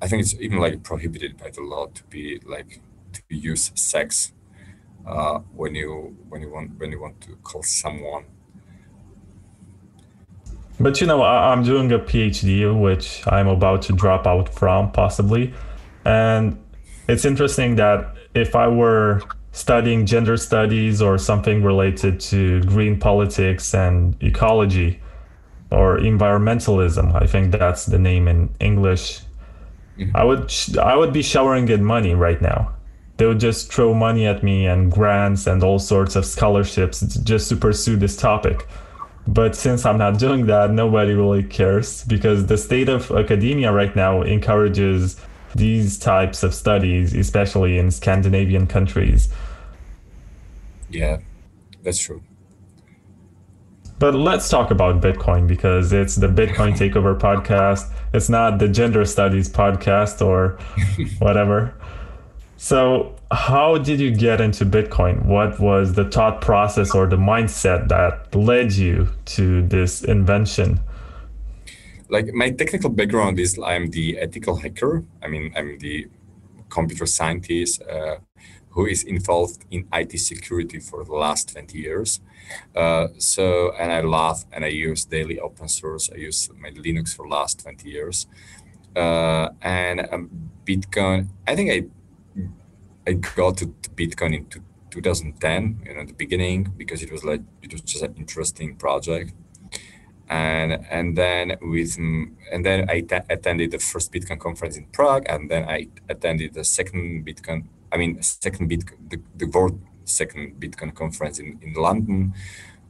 I think it's even like prohibited by the law to be like to use sex uh, when you when you want when you want to call someone. But you know, I'm doing a PhD, which I'm about to drop out from possibly, and it's interesting that if I were studying gender studies or something related to green politics and ecology or environmentalism, I think that's the name in English Mm-hmm. I would sh- I would be showering in money right now. They would just throw money at me and grants and all sorts of scholarships just to pursue this topic. But since I'm not doing that, nobody really cares because the state of academia right now encourages these types of studies, especially in Scandinavian countries. Yeah, that's true. But let's talk about Bitcoin because it's the Bitcoin Takeover podcast. It's not the gender studies podcast or whatever. So, how did you get into Bitcoin? What was the thought process or the mindset that led you to this invention? Like my technical background is I'm the ethical hacker. I mean, I'm the computer scientist uh, who is involved in IT security for the last 20 years. Uh, so, and I love and I use daily open source. I use my Linux for last 20 years. Uh, and um, Bitcoin, I think I I got to Bitcoin in 2010, you know, the beginning, because it was like, it was just an interesting project. And, and then with, and then I attended the first Bitcoin conference in Prague, and then I attended the second Bitcoin, I mean, second Bitcoin, the, the world second Bitcoin conference in, in London,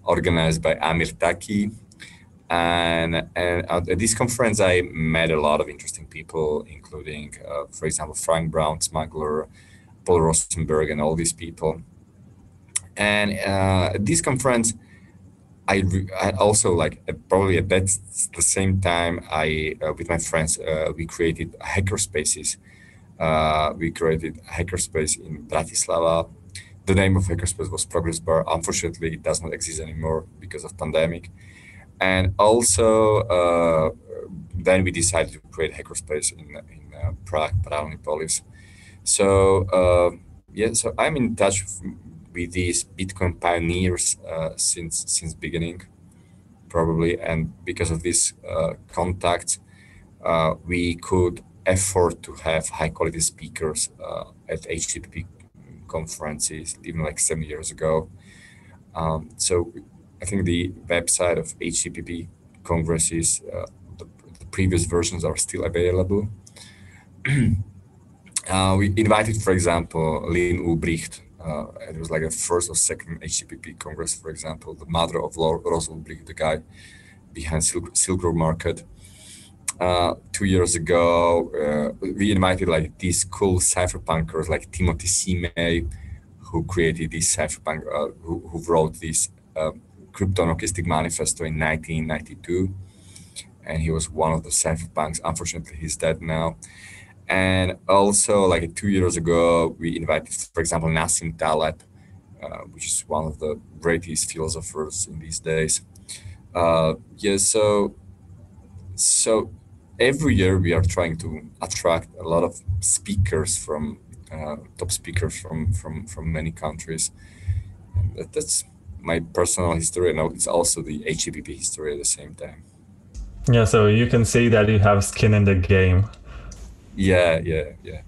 organized by Amir Taaki. And, and at this conference, I met a lot of interesting people, including, uh, for example, Frank Braun, Smuggler, Paul Rosenberg, and all these people. And uh, at this conference, I, I also like probably at that the same time I uh, with my friends uh, we created hackerspaces. Uh, we created a hackerspace in Bratislava the name of hackerspace was progress bar unfortunately it does not exist anymore because of pandemic and also uh, then we decided to create hackerspace in, in uh, prague Paralelní Polis. so uh, yeah so i'm in touch with these bitcoin pioneers uh, since since beginning probably and because of this uh, contact uh, we could afford to have high quality speakers at HCPP conferences even like seven years ago. Um, so I think the website of HCPP congresses, uh, the, the, previous versions are still available. uh, we invited, for example, Lynn Ulbricht. Uh, it was like a first or second HCPP congress, for example, the mother of Ross Ulbricht, the guy behind Silk, Silk Road Market. Uh, two years ago, uh, we invited like these cool cypherpunkers like Timothy. May, who created this cypherpunk, uh, who, who, wrote this uh, crypto-anarchistic manifesto in 1992. And he was one of the cypherpunks. Unfortunately, he's dead now. And also like two years ago we invited for example nassim taleb uh, which is one of the greatest philosophers in these days. Uh, yeah so so every year we are trying to attract a lot of speakers from uh, top speakers from from from many countries. That, that's my personal history. And it's also the HCPP history at the same time. Yeah so you can say that you have skin in the game yeah, yeah, yeah.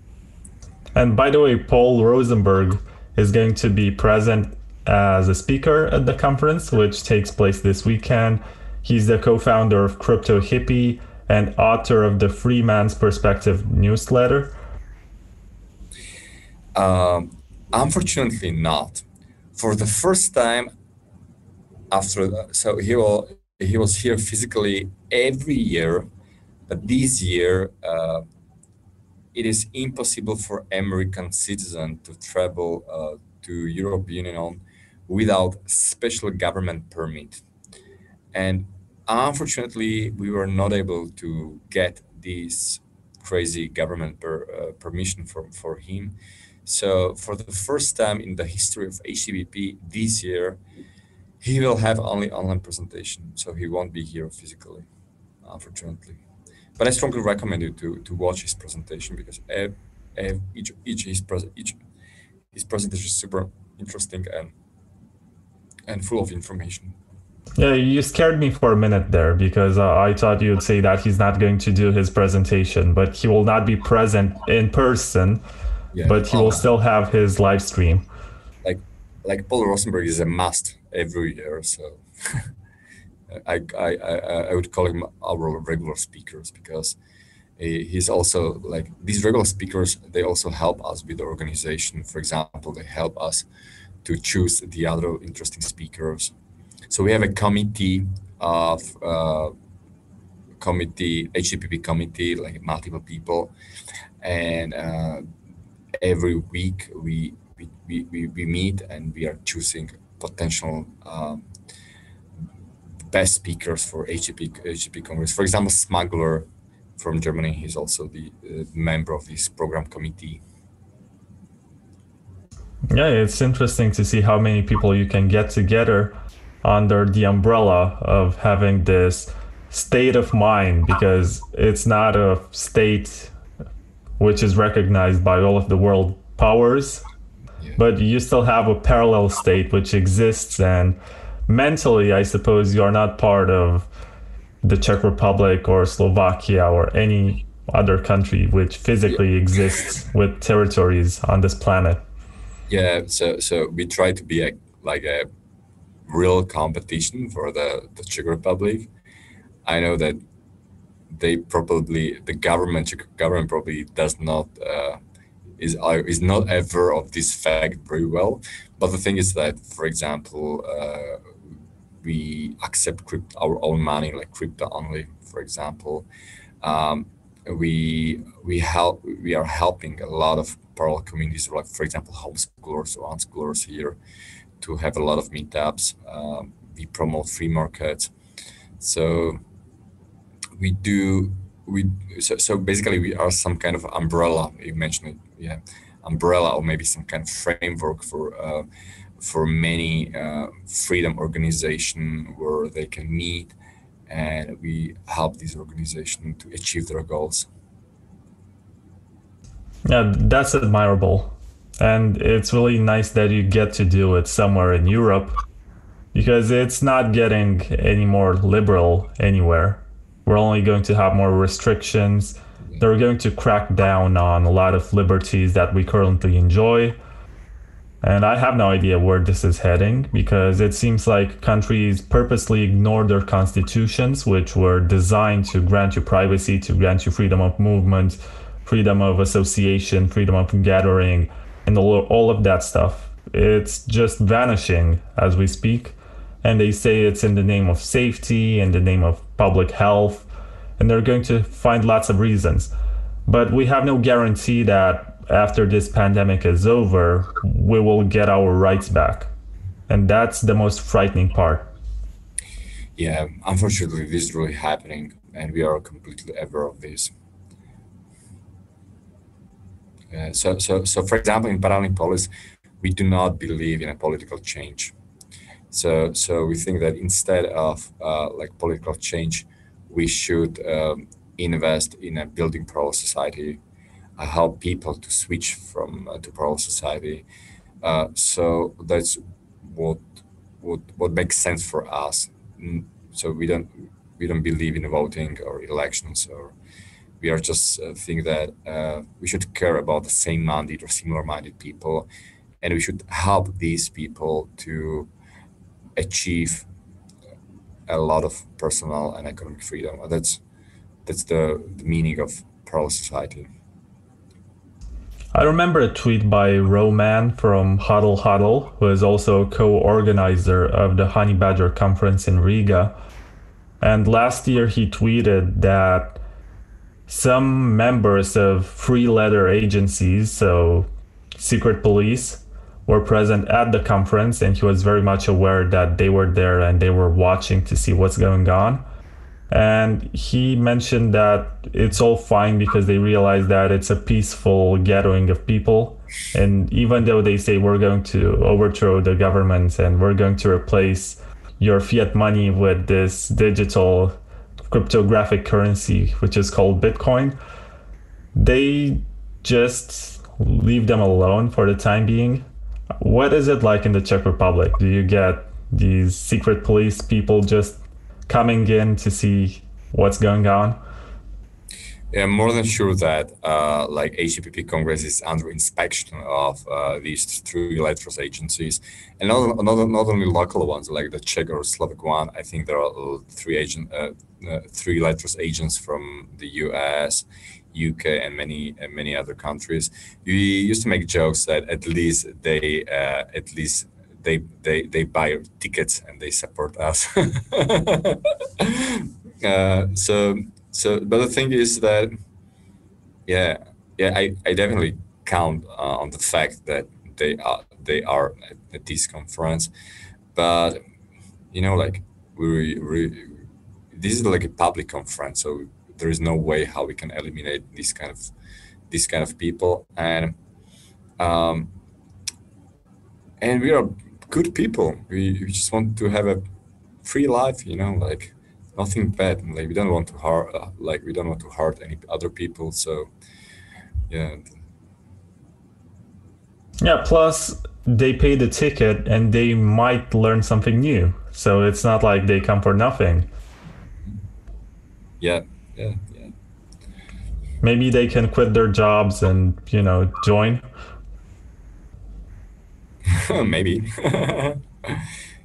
And by the way, Paul Rosenberg is going to be present as a speaker at the conference, which takes place this weekend. He's the co founder of Crypto Hippie and author of the Free Man's Perspective newsletter. Um, unfortunately, not. For the first time after, so he will he was here physically every year, but this year uh, it is impossible for American citizen to travel uh, to European Union without special government permit. And unfortunately, we were not able to get this crazy government per, uh, permission for, for him. So for the first time in the history of HCPP this year, he will have only online presentation. So he won't be here physically, unfortunately but I strongly recommend you to to watch his presentation because each each his each his presentation is super interesting and and full of information. Yeah, you scared me for a minute there because uh, I thought you'd say that he's not going to do his presentation, but he will not be present in person, yeah. but he oh, will still have his live stream. Like like Paul Rosenberg is a must every year, so I, I, I, would call him our regular speakers because he's also like these regular speakers they also help us with the organization. For example they help us to choose the other interesting speakers. So we have a committee of uh, committee HCPP committee like multiple people. And uh, every week we, we, we, we meet and we are choosing potential um, best speakers for HCPP, HCPP Congress. For example, Smuggler from Germany, he's also the uh, member of this program committee. Yeah, it's interesting to see how many people you can get together under the umbrella of having this state of mind because it's not a state which is recognized by all of the world powers, yeah. but you still have a parallel state which exists and mentally, I suppose you are not part of the Czech Republic or Slovakia or any other country which physically exists with territories on this planet. Yeah, so so we try to be a, like a real competition for the, the Czech Republic. I know that they probably the government Czech government probably does not uh, is uh, is not ever of this fact very well. But the thing is that, for example, uh, we accept crypto, our own money, like crypto only, for example. Um, we we help we are helping a lot of parallel communities, like for example, homeschoolers or unschoolers here, to have a lot of meetups. Um, we promote free markets, so we do we so, so basically we are some kind of umbrella. You mentioned it, yeah, umbrella or maybe some kind of framework for. Uh, for many uh, freedom organization where they can meet and we help these organizations to achieve their goals. Yeah that's admirable. And it's really nice that you get to do it somewhere in europe because it's not getting any more liberal anywhere. We're only going to have more restrictions. They're going to crack down on a lot of liberties that we currently enjoy and I have no idea where this is heading because it seems like countries purposely ignore their constitutions, which were designed to grant you privacy, to grant you freedom of movement, freedom of association, freedom of gathering, and all, of that stuff. It's just vanishing as we speak. And they say it's in the name of safety, in the name of public health, and they're going to find lots of reasons. But we have no guarantee that after this pandemic is over, we will get our rights back. And that's the most frightening part. Yeah, unfortunately, this is really happening, and we are completely aware of this. Uh, so, so, so, for example, in Paralelní Polis, we do not believe in a political change. So, so we think that instead of uh, like political change, we should um, invest in a building pro society, help people to switch from uh, to parallel society. Uh, so that's what what what makes sense for us. Mm, so we don't we don't believe in voting or elections or we are just uh, think that uh, we should care about the same minded or similar minded people and we should help these people to achieve a lot of personal and economic freedom that's that's the, the meaning of parallel society I remember a tweet by Roman from Hodl Hodl, who is also co-organizer of the Honey Badger conference in Riga. And last year he tweeted that some members of free letter agencies, so secret police, were present at the conference, and he was very much aware that they were there and they were watching to see what's going on. And he mentioned that it's all fine because they realize that it's a peaceful gathering of people. And even though they say we're going to overthrow the government and we're going to replace your fiat money with this digital cryptographic currency, which is called Bitcoin, they just leave them alone for the time being. What is it like in the Czech Republic? Do you get these secret police people just coming in to see what's going on? Yeah, I'm more than sure that uh, like HCPP Congress is under inspection of uh, these three letters agencies, and not, not, not only local ones like the Czech or Slovak one. I think there are three agent uh, uh three letters agents from the U.S., UK, and many and many other countries. We used to make jokes that at least they uh, at least they they they buy tickets and they support us. uh, so so, but the thing is that, yeah, yeah, I, I definitely count uh, on the fact that they are they are at, at this conference, but you know, like we, we this is like a public conference, so there is no way how we can eliminate this kind of this kind of people and um and we are good people. We, we just want to have a free life, you know, like nothing bad. Like we don't want to hurt, uh, like we don't want to hurt any other people. So, yeah. Yeah. Plus, they pay the ticket and they might learn something new. So it's not like they come for nothing. Yeah. Yeah. Yeah. Maybe they can quit their jobs and you know join. Maybe.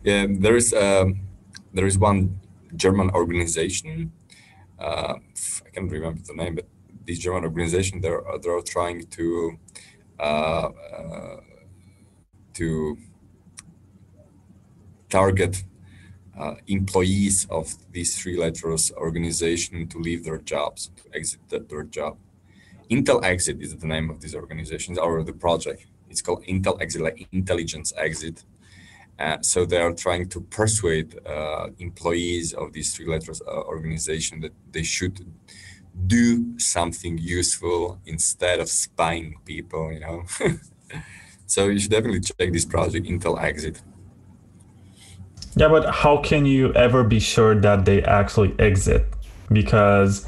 yeah, there is um, there is one German organization. Uh, I can't remember the name, but this German organization they're they're trying to uh, uh, to target uh, employees of these three letters organization to leave their jobs, to exit their job. Intel Exit is the name of this organization or the project. It's called Intel Exit, like intelligence exit. Uh, so they are trying to persuade uh, employees of these three letters uh, organization that they should do something useful instead of spying people, you know. so you should definitely check this project, Intel Exit. Yeah, but how can you ever be sure that they actually exit? Because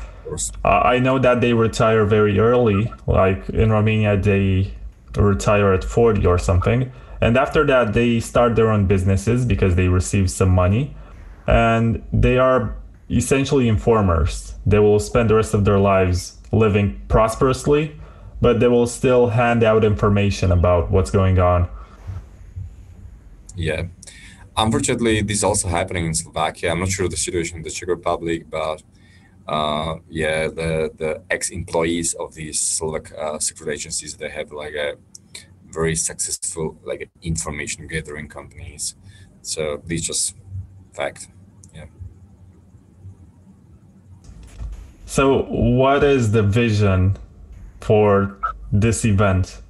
I know that they retire very early. Like in Romania, they retire at 40 or something and after that, they start their own businesses because they receive some money. And they are essentially informers. They will spend the rest of their lives living prosperously, but they will still hand out information about what's going on. Yeah. Unfortunately, this is also happening in Slovakia. I'm not sure the situation in the Czech Republic, but uh, yeah, the, the ex-employees of these Slovak uh, secret agencies, they have like a very successful like information gathering companies. So these just fact. Yeah. So what is the vision for this event?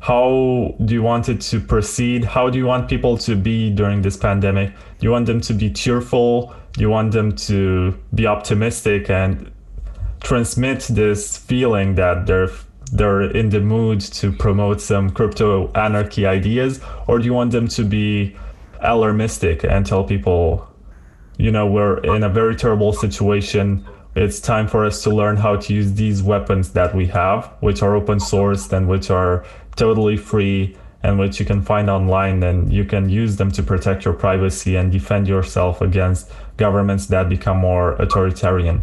How do you want it to proceed? How do you want people to be during this pandemic? Do you want them to be cheerful? You want them to be optimistic and transmit this feeling that they're they're in the mood to promote some crypto anarchy ideas, or do you want them to be alarmistic and tell people, you know, we're in a very terrible situation. It's time for us to learn how to use these weapons that we have, which are open sourced and which are totally free and which you can find online and you can use them to protect your privacy and defend yourself against governments that become more authoritarian.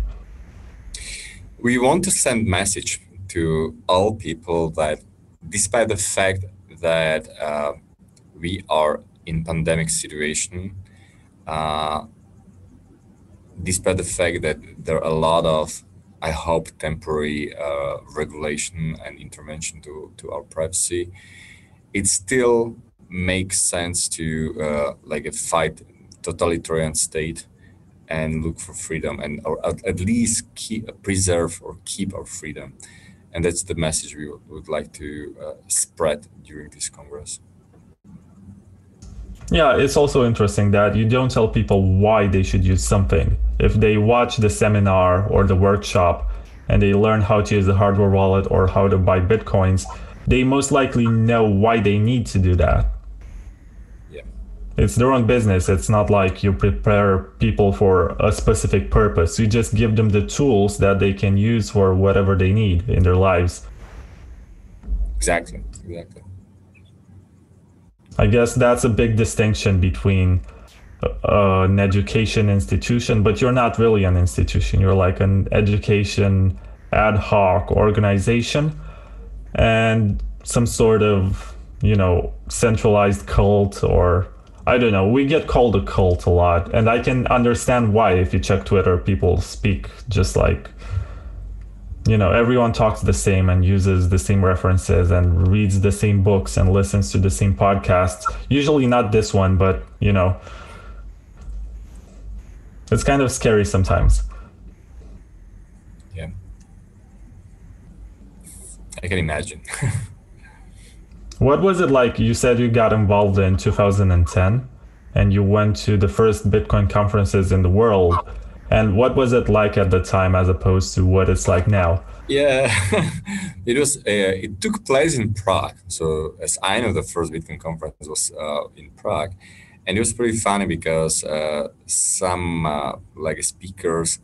We want to send message to all people that despite the fact that uh, we are in pandemic situation uh, despite the fact that there are a lot of i hope temporary uh, regulation and intervention to, to our privacy it still makes sense to uh, like a fight totalitarian state and look for freedom and or at least keep preserve or keep our freedom. And that's the message we would, would like to uh, spread during this congress. Yeah it's also interesting that you don't tell people why they should use something. If they watch the seminar or the workshop and they learn how to use the hardware wallet or how to buy bitcoins they most likely know why they need to do that. Yeah. It's their own business. It's not like you prepare people for a specific purpose. You just give them the tools that they can use for whatever they need in their lives. Exactly. Exactly. I guess that's a big distinction between uh, an education institution, but you're not really an institution. You're like an education ad hoc organization and some sort of you know centralized cult or I don't know. We get called a cult a lot, and I can understand why. If you check Twitter, people speak just like you know everyone talks the same and uses the same references and reads the same books and listens to the same podcasts. Usually not this one, but you know it's kind of scary sometimes. I can imagine. what was it like? You said you got involved in 2010 and you went to the first Bitcoin conferences in the world. And what was it like at the time as opposed to what it's like now? Yeah, it was. Uh, it took place in Prague. So as I know, the first Bitcoin conference was uh, in Prague, and it was pretty funny because uh, some uh, like speakers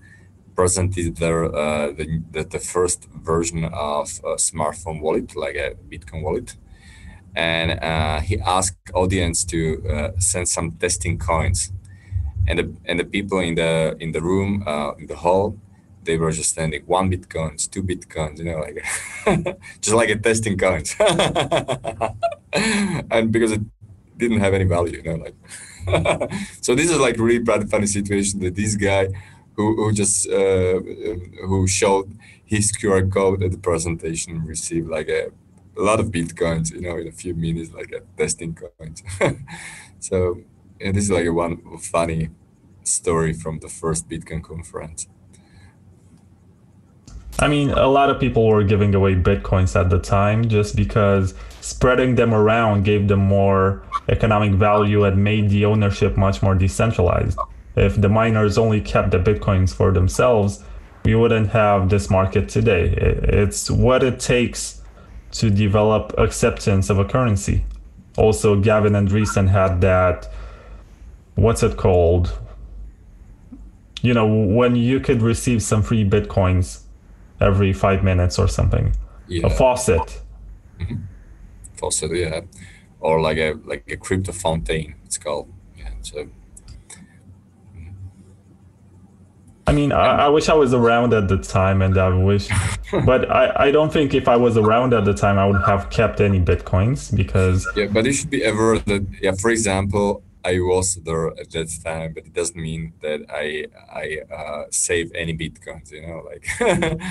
presented there uh, the, the, the, first version of a smartphone wallet, like a Bitcoin wallet. And uh, he asked audience to uh, send some testing coins. And the, and the people in the in the room, in the hall, they were just sending one bitcoins, two bitcoins, you know, like just like a testing coins. and because it didn't have any value, you know, like so this is like really bad funny situation that this guy who, who just uh, who showed his QR code at the presentation received like a, a lot of bitcoins, you know, in a few minutes, like a testing coins. so yeah, this is like a one funny story from the first Bitcoin conference. I mean, a lot of people were giving away bitcoins at the time just because spreading them around gave them more economic value and made the ownership much more decentralized if the miners only kept the bitcoins for themselves, we wouldn't have this market today. It's what it takes to develop acceptance of a currency. Also, Gavin Andresen had that, what's it called? You know, when you could receive some free bitcoins every five minutes or something. Yeah. A faucet. Mm-hmm. Faucet, yeah. Or like a like a crypto fountain, it's called. Yeah. So I mean, I, I, wish I was around at the time, and I wish, but I, I don't think if I was around at the time, I would have kept any bitcoins because. Yeah, but it should be ever that. Yeah, for example, I was there at that time, but it doesn't mean that I I uh, save any bitcoins. You know, like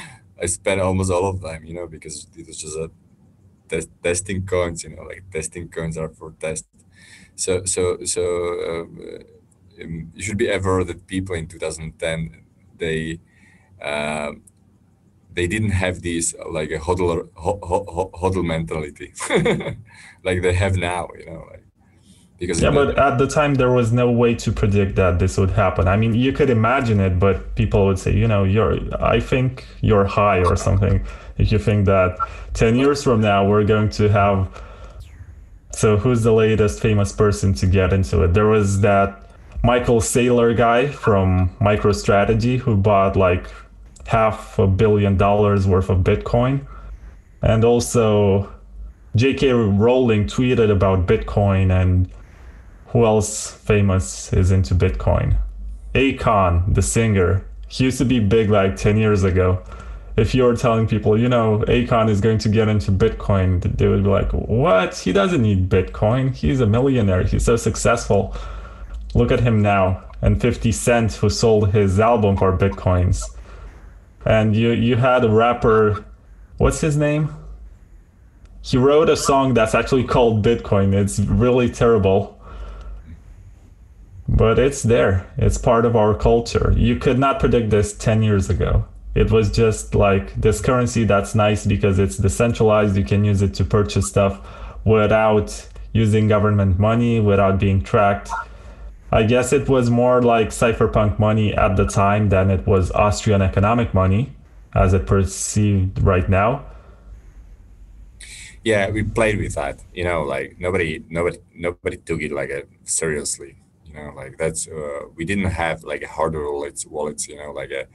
I spent almost all of them. You know, because it was just a test, testing coins. You know, like testing coins are for test. So so so. Uh, um, it should be ever that people in 2010 they uh, they didn't have this like a hodler hodl mentality like they have now you know like because Yeah, but at the time there was no way to predict that this would happen. I mean, you could imagine it, but people would say, you know, you're I think you're high or something if you think that 10 years from now we're going to have so who's the latest famous person to get into it? There was that Michael Saylor guy from MicroStrategy who bought like half a billion dollars worth of Bitcoin. And also J.K. Rowling tweeted about Bitcoin and who else famous is into Bitcoin? Akon, the singer. He used to be big like 10 years ago. If you were telling people, you know, Akon is going to get into Bitcoin, they would be like, what? He doesn't need Bitcoin. He's a millionaire. He's so successful. Look at him now. And 50 Cent, who sold his album for Bitcoins. And you, you had a rapper, what's his name? He wrote a song that's actually called Bitcoin. It's really terrible but it's there. It's part of our culture. You could not predict this 10 years ago. It was just like this currency that's nice because it's decentralized. You can use it to purchase stuff without using government money, without being tracked. I guess it was more like cypherpunk money at the time than it was Austrian economic money as it perceived right now. yeah we played with that you know like nobody nobody nobody took it like a seriously you know like that's uh, we didn't have like a hardware wallets wallets you know like a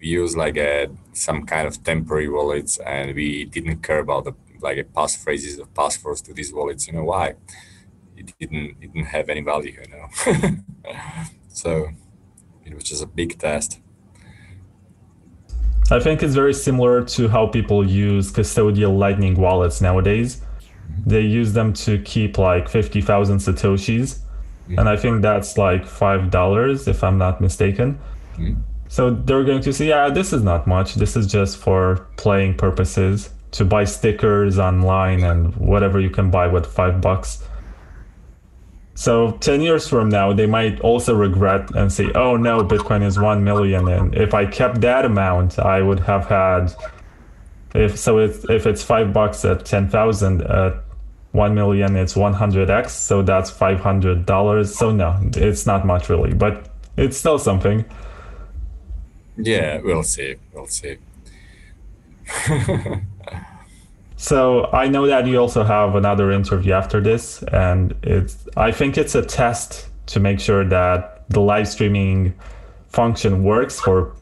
we use like a some kind of temporary wallets and we didn't care about the like a passphrases of passwords to these wallets you know why it didn't it didn't have any value you know so it was just a big test I think it's very similar to how people use custodial Lightning wallets nowadays. They use them to keep like 50,000 Satoshis. And I think that's like $5, if I'm not mistaken. Mhm. So they're going to say, yeah, this is not much. This is just for playing purposes to buy stickers online and whatever you can buy with five bucks. So 10 years from now, they might also regret and say, oh no, Bitcoin is 1 million. And if I kept that amount, I would have had, if so, if, if it's five bucks at 10,000, at 1 million, it's 100x. So that's $500. So no, it's not much really, but it's still something. yeah we'll see we'll see So I know that you also have another interview after this, and it's I think it's a test to make sure that the live streaming function works for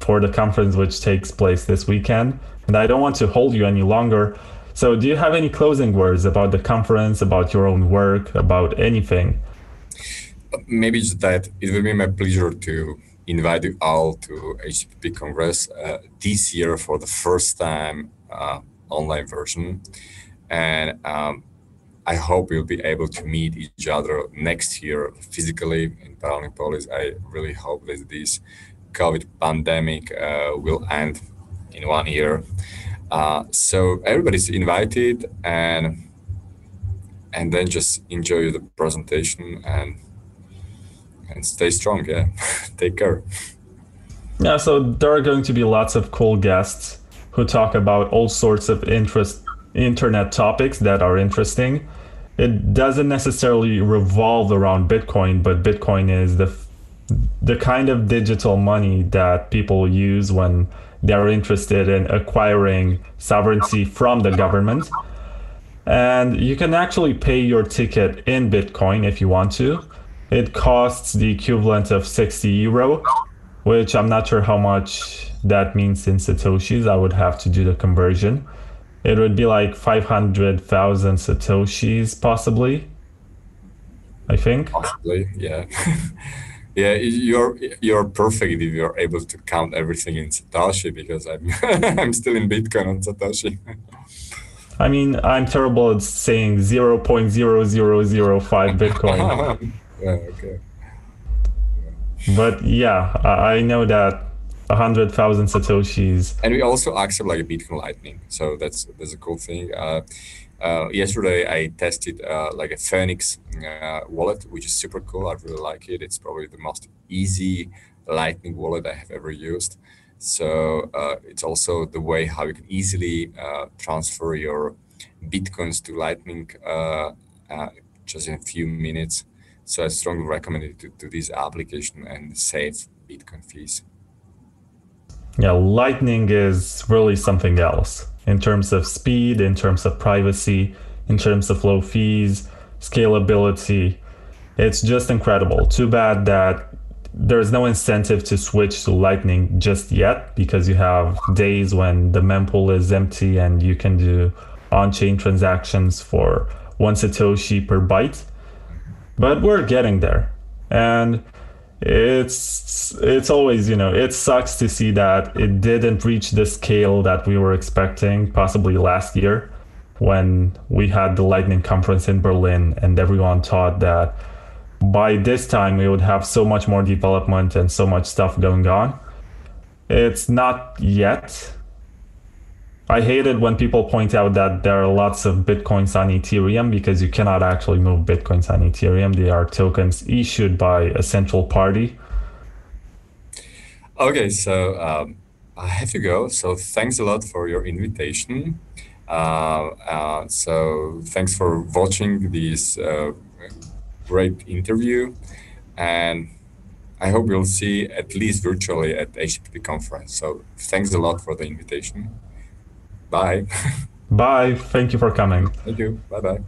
for the conference which takes place this weekend. And I don't want to hold you any longer. So do you have any closing words about the conference, about your own work, about anything? maybe just that it will be my pleasure to invite you all to HCPP Congress uh, this year for the first time uh, online version. And um, I hope we'll be able to meet each other next year physically in Paralelní Polis. I really hope that this COVID pandemic uh, will end in one year. Uh, so everybody's invited and and then just enjoy the presentation and and stay strong. Yeah, take care. Yeah, so there are going to be lots of cool guests who talk about all sorts of interest internet topics that are interesting. It doesn't necessarily revolve around Bitcoin, but Bitcoin is the the kind of digital money that people use when they're interested in acquiring sovereignty from the government. And you can actually pay your ticket in Bitcoin if you want to. It costs the equivalent of 60 euro, which I'm not sure how much that means in Satoshis. I would have to do the conversion. It would be like 500,000 Satoshis, possibly. I think. Possibly, yeah. yeah, you're you're perfect if you're able to count everything in Satoshi because I'm I'm still in Bitcoin on Satoshi. I mean, I'm terrible at saying 0.0005 Bitcoin. yeah, okay. but yeah, I I know that 100,000 Satoshis. And we also accept like a Bitcoin Lightning, so that's that's a cool thing. Uh, uh, yesterday I tested uh, like a Phoenix uh, wallet, which is super cool. I really like it. It's probably the most easy Lightning wallet I have ever used. So uh, it's also the way how you can easily uh, transfer your bitcoins to Lightning just in a few minutes. So I strongly recommend it to, to this application and save Bitcoin fees. Yeah, Lightning is really something else in terms of speed, in terms of privacy, in terms of low fees, scalability. It's just incredible. Too bad that there's no incentive to switch to Lightning just yet because you have days when the mempool is empty and you can do on chain transactions for one Satoshi per byte. But we're getting there. And it's it's always you know it sucks to see that it didn't reach the scale that we were expecting possibly last year when we had the lightning conference in berlin and everyone thought that by this time we would have so much more development and so much stuff going on. It's not yet I hate it when people point out that there are lots of bitcoins on Ethereum because you cannot actually move bitcoins on Ethereum. They are tokens issued by a central party. Okay, so um, I have to go. So thanks a lot for your invitation. Uh, uh, so thanks for watching this uh, great interview, and I hope we'll see at least virtually at HCPP conference. So thanks a lot for the invitation. Bye. Bye. Thank you for coming. Thank you. Bye bye.